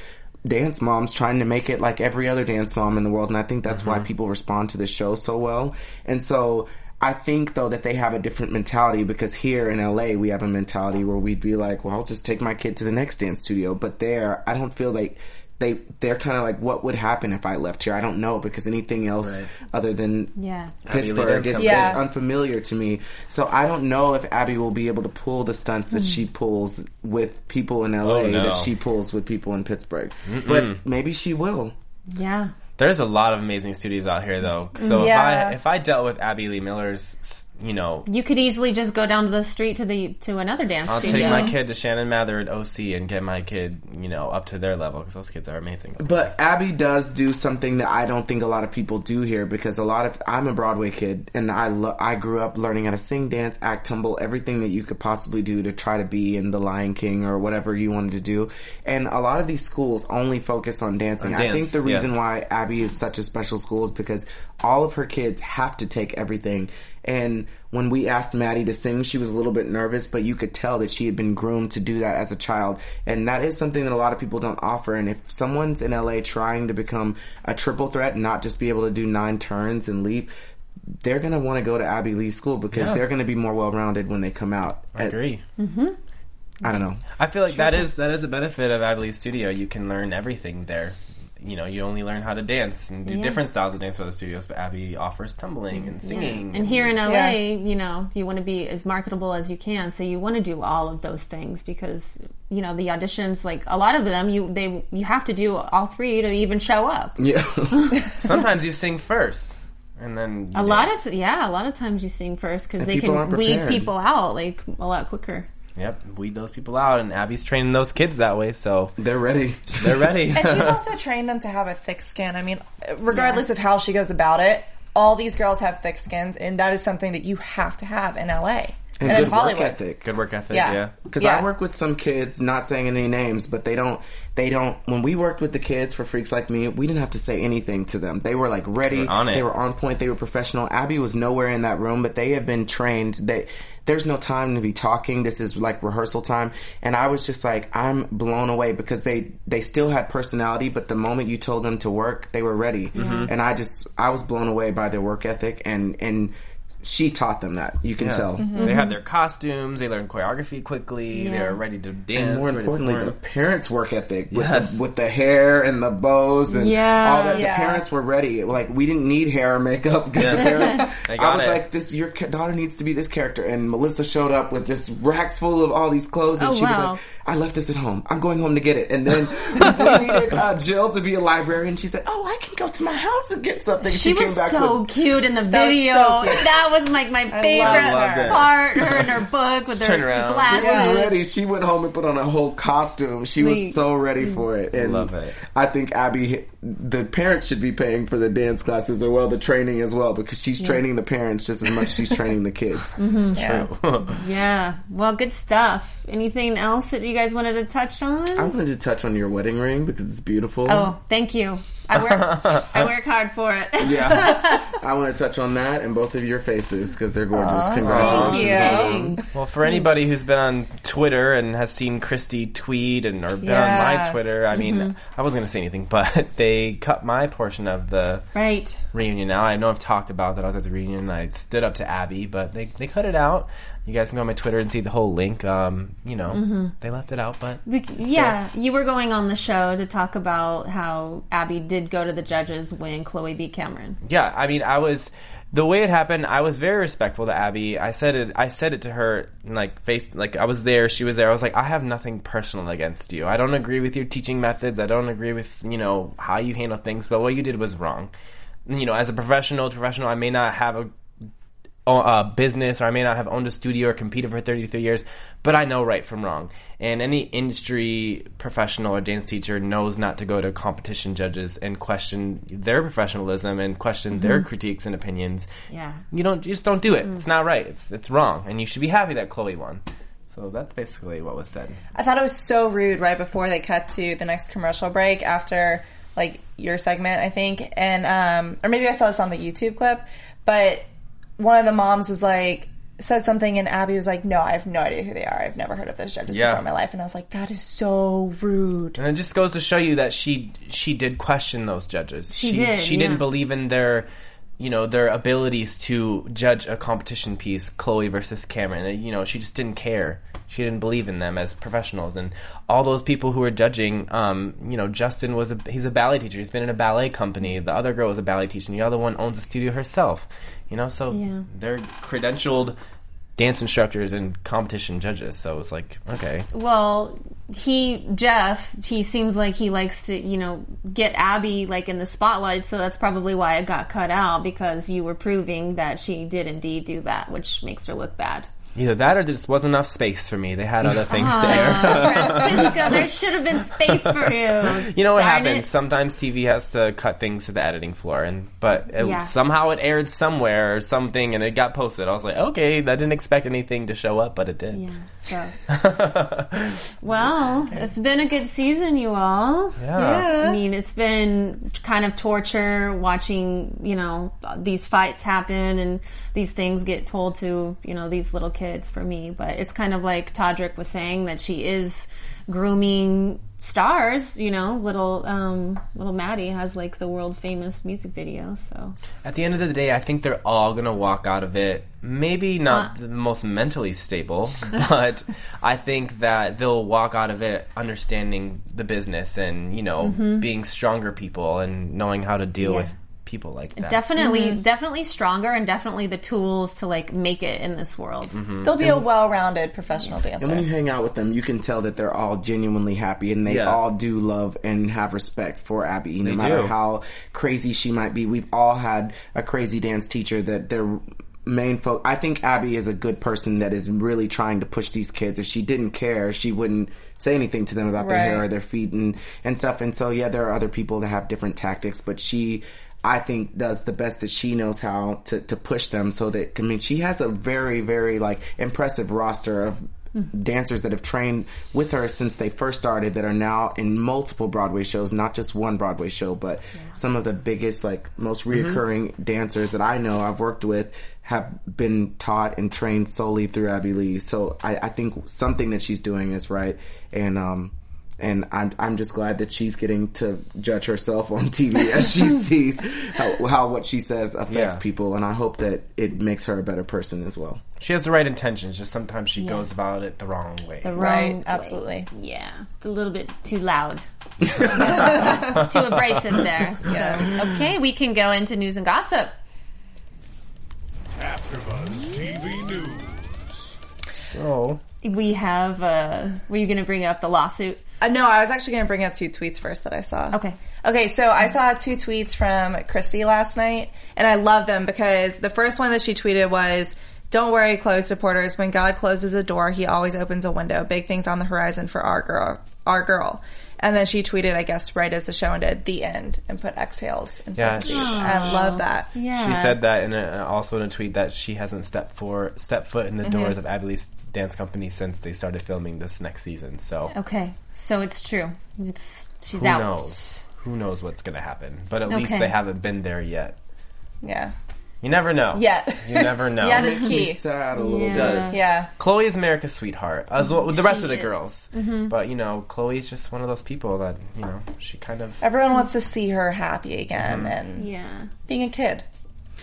Speaker 3: dance moms trying to make it like every other dance mom in the world and I think that's why mm-hmm. people respond to this show so well. And so I think though that they have a different mentality because here in LA we have a mentality where we'd be like, well, I'll just take my kid to the next dance studio. But there, I don't feel like they they're kind of like, what would happen if I left here? I don't know because anything else
Speaker 4: Right.
Speaker 3: other than
Speaker 5: yeah.
Speaker 3: Pittsburgh is,
Speaker 6: Yeah.
Speaker 3: is unfamiliar to me. So I don't know if Abby will be able to pull the stunts that hmm. she pulls with people in LA
Speaker 4: Oh, no.
Speaker 3: that she pulls with people in Pittsburgh. But maybe she will.
Speaker 5: Yeah.
Speaker 4: There's a lot of amazing studios out here, though. So
Speaker 6: Yeah.
Speaker 4: if I if I dealt with Abby Lee Miller's you know,
Speaker 5: You could easily just go down to the street to the to another dance
Speaker 4: I'll
Speaker 5: studio.
Speaker 4: take my kid to Shannon Mather at OC and get my kid, you know, up to their level because those kids are amazing.
Speaker 3: But Abby does do something that I don't think a lot of people do here because a lot of I'm a Broadway kid and I lo- I grew up learning how to sing, dance, act, tumble, everything that you could possibly do to try to be in the Lion King or whatever you wanted to do. And a lot of these schools only focus on dancing.
Speaker 4: On
Speaker 3: I think
Speaker 4: dance,
Speaker 3: the
Speaker 4: yeah.
Speaker 3: reason why Abby is such a special school is because all of her kids have to take everything. And when we asked Maddie to sing, she was a little bit nervous, but you could tell that she had been groomed to do that as a child. And that is something that a lot of people don't offer. And if someone's in LA trying to become a triple threat, and not just be able to do nine turns and leap, they're going to want to go to Abby Lee School because
Speaker 4: Yeah.
Speaker 3: they're going to be more well rounded when they come out.
Speaker 4: I agree. Mm-hmm.
Speaker 3: I don't know.
Speaker 4: I feel like that is that is a benefit of Abby Lee Studio. You can learn everything there. You know, you only learn how to dance and do
Speaker 5: Yeah.
Speaker 4: different styles of dance for the studios, but Abby offers tumbling and singing.
Speaker 5: And here in LA,
Speaker 6: Yeah.
Speaker 5: you know, you want to be as marketable as you can, so you want to do all of those things because you know the auditions, like a lot of them, you they you have to do all three to even show up.
Speaker 3: Yeah.
Speaker 4: Sometimes you sing first, and then you
Speaker 5: A lot of yeah, a lot of times you sing first because they can weed people out like a lot quicker.
Speaker 4: Yep, weed those people out, and Abby's training those kids that way, so
Speaker 3: they're ready.
Speaker 4: they're ready.
Speaker 6: And she's also trained them to have a thick skin. I mean, regardless of how she goes about it, all these girls have thick skins, and that is something that you have to have in LA
Speaker 3: And,
Speaker 6: and,
Speaker 3: good
Speaker 6: in Hollywood.
Speaker 3: work ethic.
Speaker 4: Good work ethic,
Speaker 6: Yeah.
Speaker 4: yeah.
Speaker 3: Because
Speaker 6: Yeah.
Speaker 3: I work with some kids, not saying any names, but they don't, they don't, when we worked with the kids for Freaks Like Me, we didn't have to say anything to them. They were like ready,
Speaker 4: They were on it.
Speaker 3: they were on point, they were professional. Abby was nowhere in that room, but they have been trained. They, there's no time to be talking. This is like rehearsal time. And I was just like, I'm blown away because they, they still had personality, but the moment you told them to work, they were ready.
Speaker 4: Mm-hmm.
Speaker 3: And I just, I was blown away by their work ethic and, and, she taught them that. You can
Speaker 4: Yeah.
Speaker 3: tell.
Speaker 4: They had their costumes. They learned choreography quickly. They were ready to dance.
Speaker 3: And more importantly, the parents' work ethic with,
Speaker 4: Yes.
Speaker 3: the, with the hair and the bows and
Speaker 5: Yeah.
Speaker 3: all that.
Speaker 6: Yeah.
Speaker 3: The parents were ready. Like we didn't need hair or makeup because the parents.
Speaker 4: They
Speaker 3: I was
Speaker 4: it.
Speaker 3: like, "This your daughter needs to be this character," and Melissa showed up with just racks full of all these clothes, and
Speaker 5: Oh,
Speaker 3: she was like, "I left this at home. I'm going home to get it." And then we needed uh, Jill to be a librarian. She said, "Oh, I can go to my house and get something."
Speaker 5: She, was so
Speaker 3: with
Speaker 5: cute in the
Speaker 6: That was
Speaker 5: video.
Speaker 6: so cute.
Speaker 5: That was like my favorite
Speaker 4: loved it.
Speaker 5: part. Her and her book with
Speaker 4: Turn
Speaker 5: her
Speaker 4: around.
Speaker 5: glasses.
Speaker 3: She was ready. She went home and put on a whole costume. She was so ready for it. And
Speaker 4: Love it.
Speaker 3: I think Abby, the parents should be paying for the dance classes or well the training as well because she's training the parents just as much as she's training the kids.
Speaker 5: Mm-hmm.
Speaker 6: Yeah.
Speaker 5: Yeah. Well, good stuff. Anything else that you guys wanted to touch on?
Speaker 3: I wanted to touch on your wedding ring because it's beautiful.
Speaker 5: oh, thank you. I work. I work hard for it.
Speaker 3: Yeah, I want to touch on that and both of your faces because they're gorgeous.
Speaker 5: Thank
Speaker 3: Congratulations
Speaker 5: you.
Speaker 4: Well, for anybody who's been on Twitter and has seen Christy tweet and or been on my Twitter, I mean,
Speaker 5: Mm-hmm.
Speaker 4: I wasn't going to say anything, but they cut my portion of the
Speaker 5: Right.
Speaker 4: reunion now. I know I've talked about that I was at the reunion and I stood up to Abby, but they, they cut it out. You guys can go on my Twitter and see the whole link. Um, you know,
Speaker 5: Mm-hmm.
Speaker 4: they left it out, but
Speaker 5: yeah, you were going on the show to talk about how Abby did go to the judges when Chloe beat Cameron.
Speaker 4: yeah, I mean, I was the way it happened. I was very respectful to Abby. I said it. I said it to her, like face, like I was there. She was there. I was like, I have nothing personal against you. I don't agree with your teaching methods. I don't agree with you know how you handle things. But what you did was wrong. You know, as a professional, professional, I may not have a uh, business or I may not have owned a studio or competed for 33 years, but I know right from wrong. And any industry professional or dance teacher knows not to go to competition judges and question their professionalism and question their critiques and opinions.
Speaker 5: Yeah.
Speaker 4: You don't, you just don't do it. It's not right. It's, it's wrong. And you should be happy that Chloe won. So that's basically what was said.
Speaker 6: I thought it was so rude right before they cut to the next commercial break after like your segment, I think, and um, or maybe I saw this on the YouTube clip, but one of the moms was like said something and Abby was like, "No, I have no idea who they are. I've never heard of those judges
Speaker 4: Yeah.
Speaker 6: before in my life." And I was like, "That is so rude."
Speaker 4: And it just goes to show you that she she did question those judges.
Speaker 5: She did,
Speaker 4: She
Speaker 5: yeah.
Speaker 4: didn't believe in their you know their abilities to judge a competition piece, Chloe versus Cameron. You know, she just didn't care. She didn't believe in them as professionals, and all those people who were judging. Um, you know, Justin was a he's a ballet teacher. He's been in a ballet company. The other girl was a ballet teacher, and the other one owns a studio herself. You know, so
Speaker 5: Yeah.
Speaker 4: they're credentialed dance instructors and competition judges. So it was like, okay,
Speaker 5: Well, he Jeff, he seems like he likes to, you know, get Abby like in the spotlight, so that's probably why it got cut out because you were proving that she did indeed do that, which makes her look bad.
Speaker 4: Either that or there just wasn't enough space for me. They had other things to
Speaker 5: Ah,
Speaker 4: air.
Speaker 5: Francisco, there should have been space for you.
Speaker 4: You know what
Speaker 5: Darn
Speaker 4: happens?
Speaker 5: it.
Speaker 4: Sometimes TV has to cut things to the editing floor, and but it,
Speaker 5: Yeah.
Speaker 4: somehow it aired somewhere or something, and it got posted. I was like, okay, I didn't expect anything to show up, but it did.
Speaker 5: Yeah. So, well, it's been a good season, you all.
Speaker 4: Yeah.
Speaker 5: I mean, it's been kind of torture watching, you know, these fights happen and these things get told to, you know, these little kids for me. But it's kind of like Todrick was saying that she is grooming stars, you know, little, um, little Maddie has like the world famous music video. So,
Speaker 4: At the end of the day, I think they're all gonna walk out of it. Maybe not
Speaker 5: Uh.
Speaker 4: the most mentally stable, but I think that they'll walk out of it understanding the business and you know being stronger people and knowing how to deal
Speaker 5: Mm-hmm. Yeah.
Speaker 4: with people like that.
Speaker 5: definitely,
Speaker 6: Mm-hmm.
Speaker 5: definitely stronger and definitely the tools to like make it in this world.
Speaker 4: Mm-hmm.
Speaker 6: They'll be a well-rounded professional
Speaker 3: And when you hang out with them, you can tell that they're all genuinely happy and they
Speaker 4: Yeah.
Speaker 3: all do love and have respect for Abby. No
Speaker 4: They
Speaker 3: matter
Speaker 4: do.
Speaker 3: how crazy she might be, we've all had a crazy dance teacher that their main focus. I think Abby is a good person that is really trying to push these kids. If she didn't care, she wouldn't say anything to them about their hair or their feet and, and stuff. And so, yeah, there are other people that have different tactics, but she, I think does the best that she knows how to, to push them so that, I mean, she has a very, very like impressive roster of dancers that have trained with her since they first started that are now in multiple Broadway shows, not just one Broadway show, but some of the biggest, like most reoccurring dancers that I know I've worked with have been taught and trained solely through Abby Lee. So I, I think something that she's doing is right. And, um, and I'm I'm just glad that she's getting to judge herself on TV as she sees how, how what she says affects
Speaker 4: Yeah.
Speaker 3: people, and I hope that it makes her a better person as well.
Speaker 4: She has the right intentions, just sometimes she goes about it the wrong way.
Speaker 5: The
Speaker 6: Right,
Speaker 5: wrong way.
Speaker 6: absolutely.
Speaker 5: Yeah, it's a little bit too loud, too abrasive there. So, okay, we can go into news and gossip.
Speaker 2: AfterBuzz TV News.
Speaker 4: So
Speaker 5: We have. uh Were you going to bring up the lawsuit?
Speaker 6: Uh, no, I was actually going to bring up two tweets first that I saw.
Speaker 5: Okay.
Speaker 6: Okay, so I saw two tweets from Christy last night, and I love them because the first one that she tweeted was, "Don't worry, closed supporters. When God closes a door, He always opens a window. Big things on the horizon for our girl, our girl." And then she tweeted, I guess, right as the show ended, "The end," and put exhales in
Speaker 4: Yeah,
Speaker 6: parentheses.
Speaker 4: she-
Speaker 6: I love that.
Speaker 5: Yeah.
Speaker 4: she said that, and also in a tweet that she hasn't stepped for stepped foot in the doors of Abby Lee's dance company since they started filming this next season. So
Speaker 5: Okay, so it's true. It's she's out.
Speaker 4: who
Speaker 5: out.
Speaker 4: knows? Who knows what's going to happen? But at least they haven't been there yet.
Speaker 6: Yeah.
Speaker 4: You never know.
Speaker 6: Yet.
Speaker 4: You never know.
Speaker 6: Yet is
Speaker 3: Makes me
Speaker 6: key.
Speaker 3: sad a little
Speaker 5: Yeah.
Speaker 3: bit.
Speaker 6: Yeah.
Speaker 4: Chloe is America's sweetheart, as well with the rest
Speaker 5: She
Speaker 4: of the
Speaker 5: is.
Speaker 4: girls.
Speaker 6: Mm-hmm.
Speaker 4: But you know, Chloe's just one of those people that you know she kind of.
Speaker 6: Everyone wants to see her happy again
Speaker 4: Mm-hmm.
Speaker 6: and
Speaker 5: Yeah.
Speaker 6: being a kid.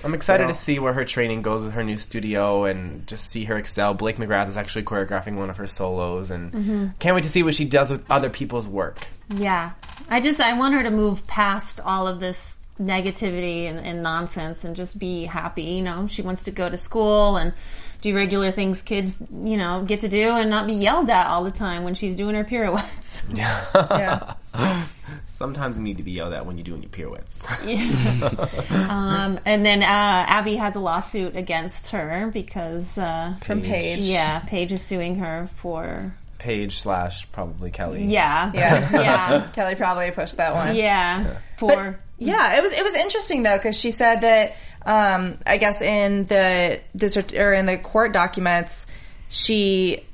Speaker 4: I'm excited
Speaker 3: Well-
Speaker 4: to see where her training goes with her new studio and just see her excel. Blake McGrath is actually choreographing one of her solos, and
Speaker 6: Mm-hmm.
Speaker 4: can't wait to see what she does with other people's work.
Speaker 5: Yeah. I just I want her to move past all of this negativity and, and nonsense and just be happy. You know, she wants to go to school and do regular things kids, you know, get to do and not be yelled at all the time when she's doing her pirouettes.
Speaker 6: Yeah.
Speaker 4: Sometimes you need to be yelled at when you're doing your pirouettes.
Speaker 5: um, and then uh, Abby has a lawsuit against her because uh,
Speaker 6: From Paige.
Speaker 5: yeah, Paige is suing her for
Speaker 4: Paige slash probably Kelly.
Speaker 5: yeah,
Speaker 6: Yeah.
Speaker 5: yeah,
Speaker 6: Kelly probably pushed that one.
Speaker 5: yeah, for
Speaker 6: Yeah, it was it was interesting though because she said that um, I guess in the this or in the court documents she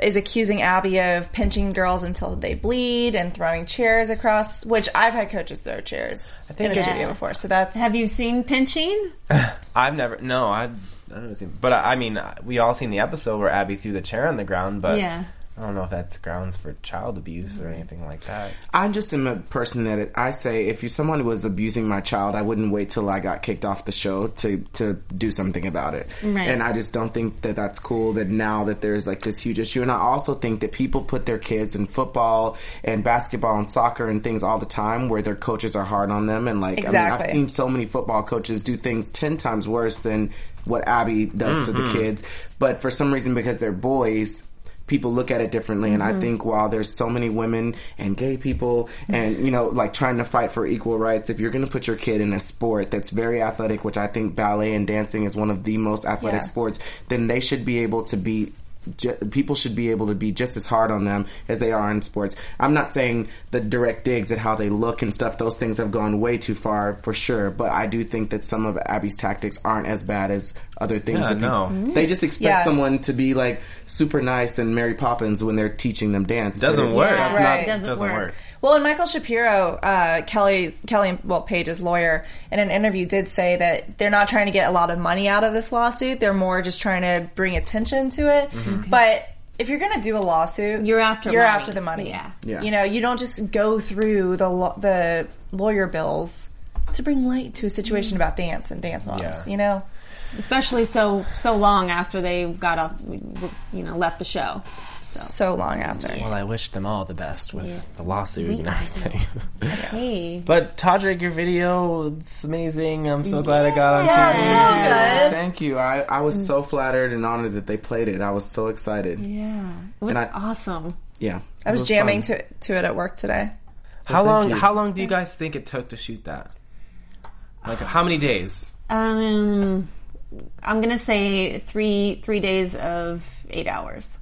Speaker 6: is accusing Abby of pinching girls until they bleed and throwing chairs across. Which I've had coaches throw chairs
Speaker 4: think
Speaker 6: in a
Speaker 4: it's-
Speaker 6: studio before, so that's
Speaker 5: Have you seen pinching?
Speaker 4: I've never. No, I. I don't see. But I I mean, we all seen the episode where Abby threw the chair on the ground. But
Speaker 5: Yeah.
Speaker 4: I don't know if that's grounds for child abuse or anything like that.
Speaker 3: I'm just am a person that I say if you someone was abusing my child, I wouldn't wait till I got kicked off the show to to do something about it.
Speaker 5: Right.
Speaker 3: And I just don't think that that's cool. That now that there's like this huge issue, and I also think that people put their kids in football and basketball and soccer and things all the time where their coaches are hard on them. And like I mean, I've seen so many football coaches do things ten times worse than what Abby does to the mm-hmm. kids. But for some reason, because they're boys, people look at it differently. And I mm-hmm. think while there's so many women and gay people and, you know, like trying to fight for equal rights, if you're going to put your kid in a sport that's very athletic, which I think ballet and dancing is one of the most athletic
Speaker 6: Yeah.
Speaker 3: sports, then they should be able to be ju- people should be able to be just as hard on them as they are in sports. I'm not saying the direct digs at how they look and stuff; those things have gone way too far for sure. But I do think that some of Abby's tactics aren't as bad as other things.
Speaker 4: Yeah,
Speaker 3: that people-
Speaker 4: no. Mm-hmm.
Speaker 3: they just expect
Speaker 6: Yeah.
Speaker 3: someone to be like super nice and Mary Poppins when they're teaching them dance.
Speaker 4: Doesn't work.
Speaker 5: Yeah,
Speaker 3: it's
Speaker 6: Right.
Speaker 5: it doesn't,
Speaker 4: Doesn't
Speaker 5: work.
Speaker 4: work.
Speaker 6: Well, and Michael Shapiro, uh, Kelly, Kelly, well, Paige's lawyer, in an interview did say that they're not trying to get a lot of money out of this lawsuit. They're more just trying to bring attention to it. But if you're going to do a lawsuit,
Speaker 5: You're after
Speaker 6: you're
Speaker 5: money.
Speaker 6: after the money.
Speaker 5: Yeah.
Speaker 3: Yeah.
Speaker 6: You know, you don't just go through the lo- the lawyer bills to bring light to a situation about dance and dance moms.
Speaker 4: Yeah.
Speaker 6: You know,
Speaker 5: Especially so so long after they got off, you know, left the show. So
Speaker 6: so long after.
Speaker 4: Well, I wish them all the best with the lawsuit and everything.
Speaker 5: hey,
Speaker 4: but Todrick, your video, it's amazing. I'm so glad I got on
Speaker 6: Yeah,
Speaker 4: TV.
Speaker 6: so good.
Speaker 3: Thank you. I, I was so flattered and honored that they played it. I was so excited.
Speaker 5: yeah, it was
Speaker 3: I-
Speaker 5: awesome.
Speaker 3: Yeah.
Speaker 6: I was,
Speaker 3: It
Speaker 6: jamming
Speaker 3: fun.
Speaker 6: to to it at work today.
Speaker 4: How
Speaker 3: thank
Speaker 4: long?
Speaker 3: you.
Speaker 4: How long do you guys think it took to shoot that? Like how many days?
Speaker 5: Um, I'm gonna say three three days of eight hours.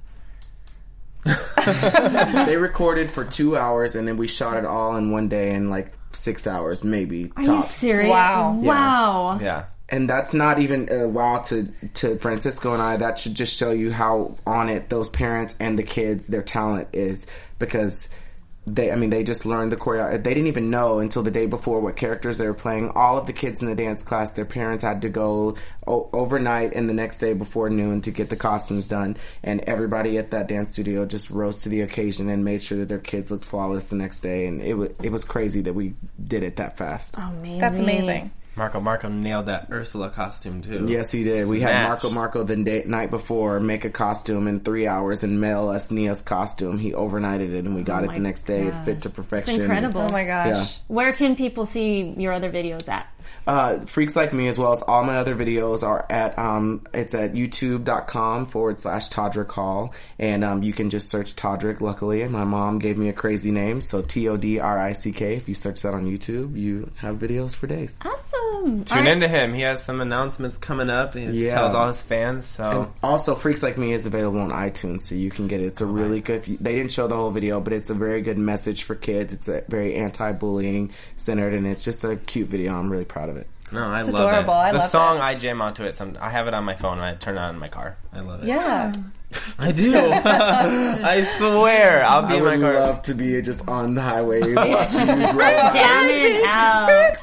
Speaker 3: They recorded for two hours and then we shot it all in one day in like six hours, maybe.
Speaker 5: Are you
Speaker 3: tops.
Speaker 5: serious?
Speaker 6: Wow.
Speaker 5: Wow.
Speaker 4: Yeah.
Speaker 3: and that's not even a wow to to Francisco and I. That should just show you how on it those parents and the kids their talent is because they. I mean, they just learned the choreo. They didn't even know until the day before what characters they were playing. All of the kids in the dance class, their parents had to go o- overnight and the next day before noon to get the costumes done. And everybody at that dance studio just rose to the occasion and made sure that their kids looked flawless the next day. And it was it was crazy that we did it that fast.
Speaker 5: Amazing.
Speaker 6: That's amazing.
Speaker 4: Marco Marco nailed that Ursula costume too.
Speaker 3: Yes, he did. We had Marco Marco the day, night before make a costume in three hours and mail us Nia's costume. He overnighted it and we got it the next day. It fit to
Speaker 5: It's
Speaker 3: perfection.
Speaker 5: incredible.
Speaker 6: Oh my gosh.
Speaker 3: Yeah.
Speaker 5: Where can people see your other videos at?
Speaker 3: Uh, Freaks Like Me, as well as all my other videos, are at um, it's at youtube.com forward slash Todrick Hall. And um, you can just search Todrick. Luckily, my mom gave me a crazy name, so T O D R I C K. If you search that on YouTube, you have videos for days.
Speaker 5: Awesome.
Speaker 4: Tune into him. He has some announcements coming up. He
Speaker 3: Yeah.
Speaker 4: tells all his fans. So
Speaker 3: Also, Freaks Like Me is available on iTunes, so you can get it. It's a really good. They didn't show the whole video, but it's a very good message for kids. It's a very anti-bullying centered, and it's just a cute video. I'm really proud of it.
Speaker 4: No, I
Speaker 6: It's
Speaker 4: love
Speaker 6: adorable.
Speaker 4: it.
Speaker 6: I
Speaker 4: the
Speaker 6: love
Speaker 4: song
Speaker 6: it.
Speaker 4: I jam onto it. Some I have it on my phone and I turn it on in my car. I love it.
Speaker 6: Yeah.
Speaker 4: I do. I swear. I'll be
Speaker 3: I
Speaker 4: in my
Speaker 3: would
Speaker 4: car.
Speaker 3: love to be just on the highway watching you drive.
Speaker 5: Down and out.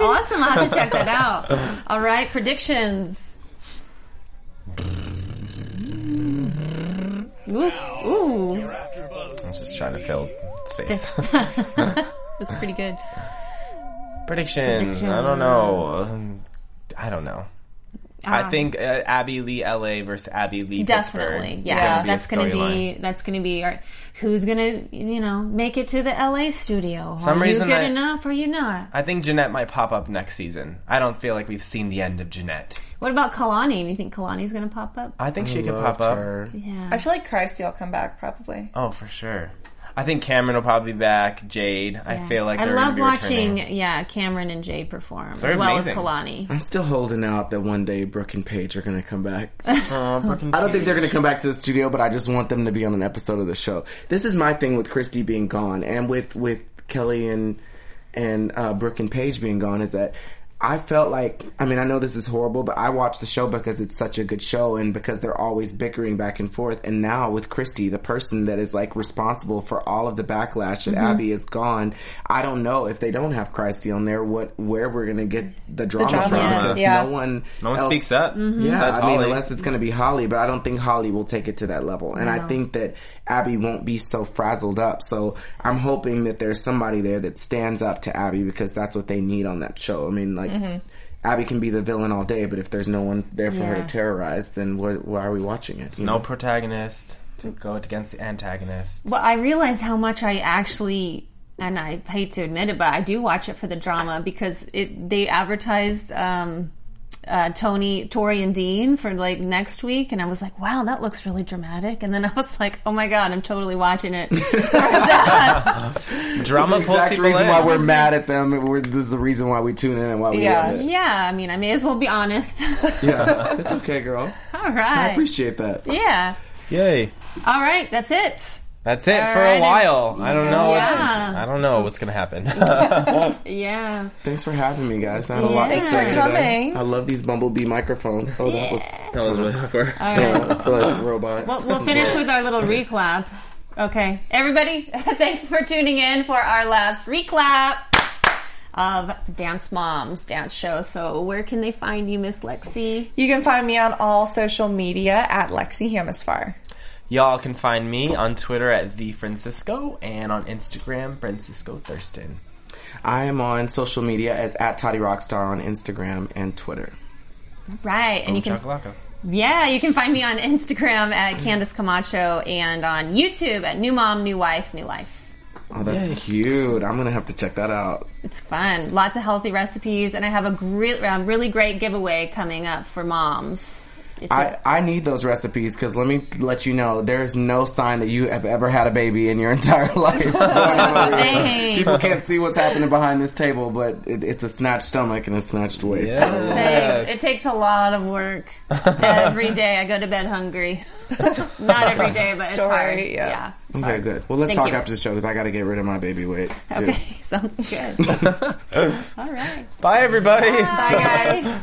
Speaker 5: Awesome. I'll have to check that out. All right. Predictions. Ooh. Ooh.
Speaker 4: I'm just trying to fill space.
Speaker 5: That's pretty good.
Speaker 4: Predictions. I don't know. Um, I don't know. I
Speaker 5: Ah.
Speaker 4: think uh, Abby Lee LA versus Abby Lee
Speaker 5: Definitely,
Speaker 4: Pittsburgh.
Speaker 5: yeah.
Speaker 4: Gonna be
Speaker 5: that's gonna be that's gonna be our, who's gonna you know make it to the LA studio.
Speaker 4: Some
Speaker 5: are
Speaker 4: reason
Speaker 5: you good
Speaker 4: I-
Speaker 5: enough? Or are you not?
Speaker 4: I think Jeanette might pop up next season. I don't feel like we've seen the end of Jeanette.
Speaker 5: What about Kalani? Do you think Kalani's gonna pop up?
Speaker 4: I think she could
Speaker 3: Loved
Speaker 4: pop up.
Speaker 5: Yeah.
Speaker 6: I feel like Christy will come back probably.
Speaker 4: Oh, for sure. I think Cameron will probably be back. Jade. I feel like
Speaker 5: I
Speaker 4: they're
Speaker 5: love
Speaker 4: gonna be
Speaker 5: watching
Speaker 4: returning.
Speaker 5: yeah Cameron and Jade perform
Speaker 4: They're
Speaker 5: as well
Speaker 4: amazing.
Speaker 5: as Kalani.
Speaker 3: I'm still holding out that one day Brooke and Paige are going to come back.
Speaker 4: Oh, Brooke and
Speaker 3: I don't think they're going to come back to the studio, but I just want them to be on an episode of the show. This is my thing with Christy being gone, and with with Kelly and and uh, Brooke and Paige being gone, is that I felt like, I mean, I know this is horrible, but I watched the show because it's such a good show and because they're always bickering back and forth. And now with Christy, the person that is like responsible for all of the backlash that mm-hmm. Abby is gone, I don't know if they don't have Christy on there, what, where we're going to get the drama,
Speaker 6: drama,
Speaker 3: from
Speaker 4: yeah.
Speaker 3: because
Speaker 6: Yeah.
Speaker 3: no one,
Speaker 4: No one
Speaker 3: else-
Speaker 4: speaks up. Mm-hmm.
Speaker 3: Yeah,
Speaker 4: Besides
Speaker 3: I mean,
Speaker 4: Holly.
Speaker 3: unless it's going to be Holly, but I don't think Holly will take it to that level. And I think that Abby won't be so frazzled up. So I'm hoping that there's somebody there that stands up to Abby because that's what they need on that show. I mean, like, Abby can be the villain all day, but if there's no one there for her to terrorize, then why, why are we watching it? you
Speaker 4: no
Speaker 3: know?
Speaker 4: protagonist to go against the antagonist.
Speaker 5: Well, I realize how much I actually, and I hate to admit it, but I do watch it for the drama because it they advertised um, uh, Tony, Tori, and Dean for like next week, and I was like, wow, that looks really dramatic. And then I was like, oh my god, I'm totally watching it.
Speaker 4: Drama
Speaker 3: the
Speaker 4: pulls
Speaker 3: exact
Speaker 4: people
Speaker 3: reason
Speaker 4: in.
Speaker 3: why we're mad at them. We're, this is the reason why we tune in and why we
Speaker 6: Yeah.
Speaker 3: it.
Speaker 5: yeah, I mean, I may as well be honest.
Speaker 3: Yeah, it's okay, girl.
Speaker 5: All right, I
Speaker 3: appreciate that.
Speaker 5: Yeah.
Speaker 4: Yay.
Speaker 5: All right, that's it.
Speaker 4: That's it for
Speaker 5: Alrighty.
Speaker 4: a while. I don't know.
Speaker 5: Yeah.
Speaker 4: What, I don't know what's gonna happen.
Speaker 5: Yeah.
Speaker 3: Thanks for having me, guys. I had a lot to
Speaker 5: Thanks
Speaker 3: say
Speaker 5: for
Speaker 3: today.
Speaker 6: coming.
Speaker 3: I love these bumblebee microphones. Oh, that was.
Speaker 4: that was really awkward.
Speaker 5: All right.
Speaker 3: I feel like a robot.
Speaker 5: We'll, we'll finish with our little reclap. Okay, everybody, thanks for tuning in for our last reclap of Dance Moms Dance Show. So, where can they find you, Miss Lexie?
Speaker 6: You can find me on all social media at Lexie Hammesfahr.
Speaker 4: Y'all can find me on Twitter at the Francisco and on Instagram Francisco Thurston.
Speaker 3: I am on social media as at Toddy Rockstar on Instagram and Twitter.
Speaker 5: Right, and you can
Speaker 4: Chakalaka.
Speaker 5: yeah, you can find me on Instagram at Candice Camacho and on YouTube at New Mom, New Wife, New Life.
Speaker 3: Oh, that's cute. I'm gonna have to check that out.
Speaker 5: It's fun. Lots of healthy recipes, and I have a gre- um, really great giveaway coming up for moms. It's
Speaker 3: I,
Speaker 5: a-
Speaker 3: I need those recipes because let me let you know there's no sign that you have ever had a baby in your entire life. Don't worry.
Speaker 5: Thanks.
Speaker 3: People can't see what's happening behind this table, but it, it's a snatched stomach and a snatched waist.
Speaker 5: Thanks. It takes a lot of work. Every day I go to bed hungry. Not every day, but it's
Speaker 6: Story,
Speaker 5: hard.
Speaker 6: yeah.
Speaker 5: Yeah. it's
Speaker 3: Okay,
Speaker 5: hard.
Speaker 3: good. Well, let's
Speaker 5: Thank
Speaker 3: talk
Speaker 5: you.
Speaker 3: after the show because I got to get rid of my baby weight. Too.
Speaker 5: Okay, sounds good. All right.
Speaker 4: Bye, everybody.
Speaker 5: Bye, guys.